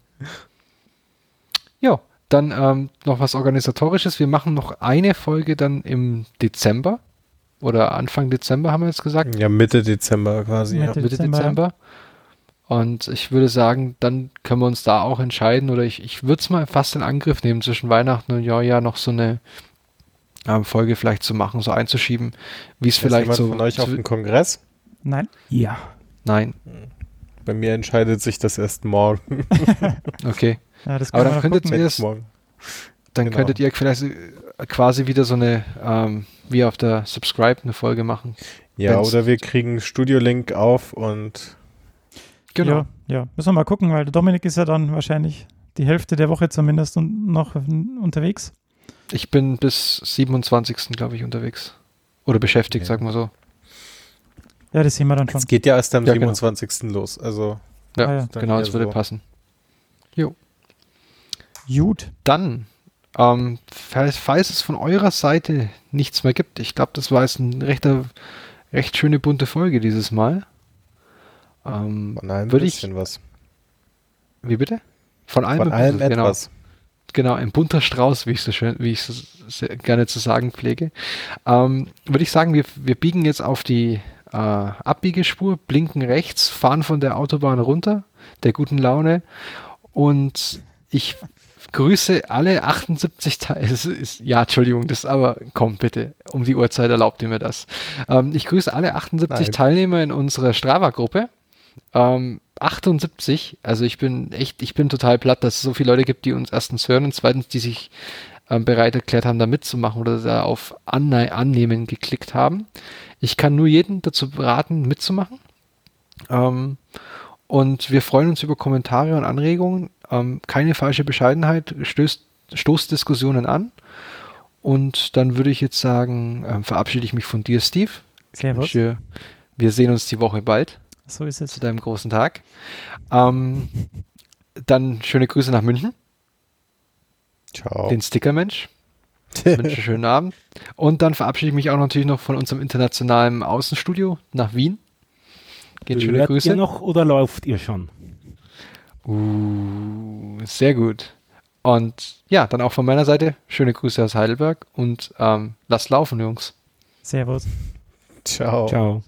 ja, dann ähm, noch was Organisatorisches. Wir machen noch eine Folge dann im Dezember oder Anfang Dezember haben wir jetzt gesagt. Ja, Mitte Dezember quasi. Mitte ja. Mitte Dezember, Dezember. Und ich würde sagen, dann können wir uns da auch entscheiden oder ich, ich würde es mal fast in Angriff nehmen, zwischen Weihnachten und Neujahr noch so eine ähm, Folge vielleicht zu machen, so einzuschieben, wie es Ist vielleicht jemand so. von euch auf dem Kongress? Nein? Ja. Nein, Bei mir entscheidet sich das erst morgen. okay. Ja, das Aber dann könntet ihr es, morgen. dann genau. könntet ihr vielleicht äh, quasi wieder so eine, ähm, wie auf der Subscribe eine Folge machen. Ja, Wenn's- oder wir kriegen Studio-Link auf und Ja, ja, müssen wir mal gucken, weil der Dominik ist ja dann wahrscheinlich die Hälfte der Woche zumindest noch unterwegs. Ich bin bis 27. glaube ich unterwegs. Oder beschäftigt, Okay. sagen wir so. Ja, das sehen wir dann schon. es geht ja erst am Ja, genau. 27. los. Also Ja, Ah, ja. Genau, das würde so. passen. Gut. Dann, ähm, falls, falls es von eurer Seite nichts mehr gibt, ich glaube, das war jetzt eine recht, recht schöne bunte Folge dieses Mal. Ähm, von allem ein Würde ich- bisschen was. wie bitte? Von allem, Von allem bisschen, genau. etwas. Genau, ein bunter Strauß, wie ich so schön, wie ich so gerne zu sagen pflege. Ähm, Würde ich sagen, wir, wir biegen jetzt auf die äh, Abbiegespur, blinken rechts, fahren von der Autobahn runter, der guten Laune und ich grüße alle 78 Teil. Es ist, ja, Entschuldigung, das aber komm bitte, um die Uhrzeit erlaubt ihr mir das. Ähm, ich grüße alle 78 Nein. Teilnehmer in unserer Strava-Gruppe. Ähm, 78, also ich bin echt, ich bin total platt, dass es so viele Leute gibt, die uns erstens hören und zweitens, die sich ähm, bereit erklärt haben, da mitzumachen oder da auf Anne Annehmen geklickt haben. Ich kann nur jeden dazu beraten, mitzumachen. Ähm, und wir freuen uns über Kommentare und Anregungen. Ähm, keine falsche Bescheidenheit, stößt, stoßt Diskussionen an. Und dann würde ich jetzt sagen, ähm, verabschiede ich mich von dir, Steve. Servus. wünsche- Wir sehen uns die Woche bald So ist es. zu deinem großen Tag. Ähm, dann schöne Grüße nach München, Ciao. den Stickermensch. Wünsche einen schönen Abend. Und dann verabschiede ich mich auch natürlich noch von unserem internationalen Außenstudio nach Wien. Geht schöne Hört Grüße. ihr noch oder läuft ihr schon? Uh, sehr gut. Und ja, dann auch von meiner Seite schöne Grüße aus Heidelberg und ähm, lasst laufen, Jungs. Servus. Ciao. Ciao.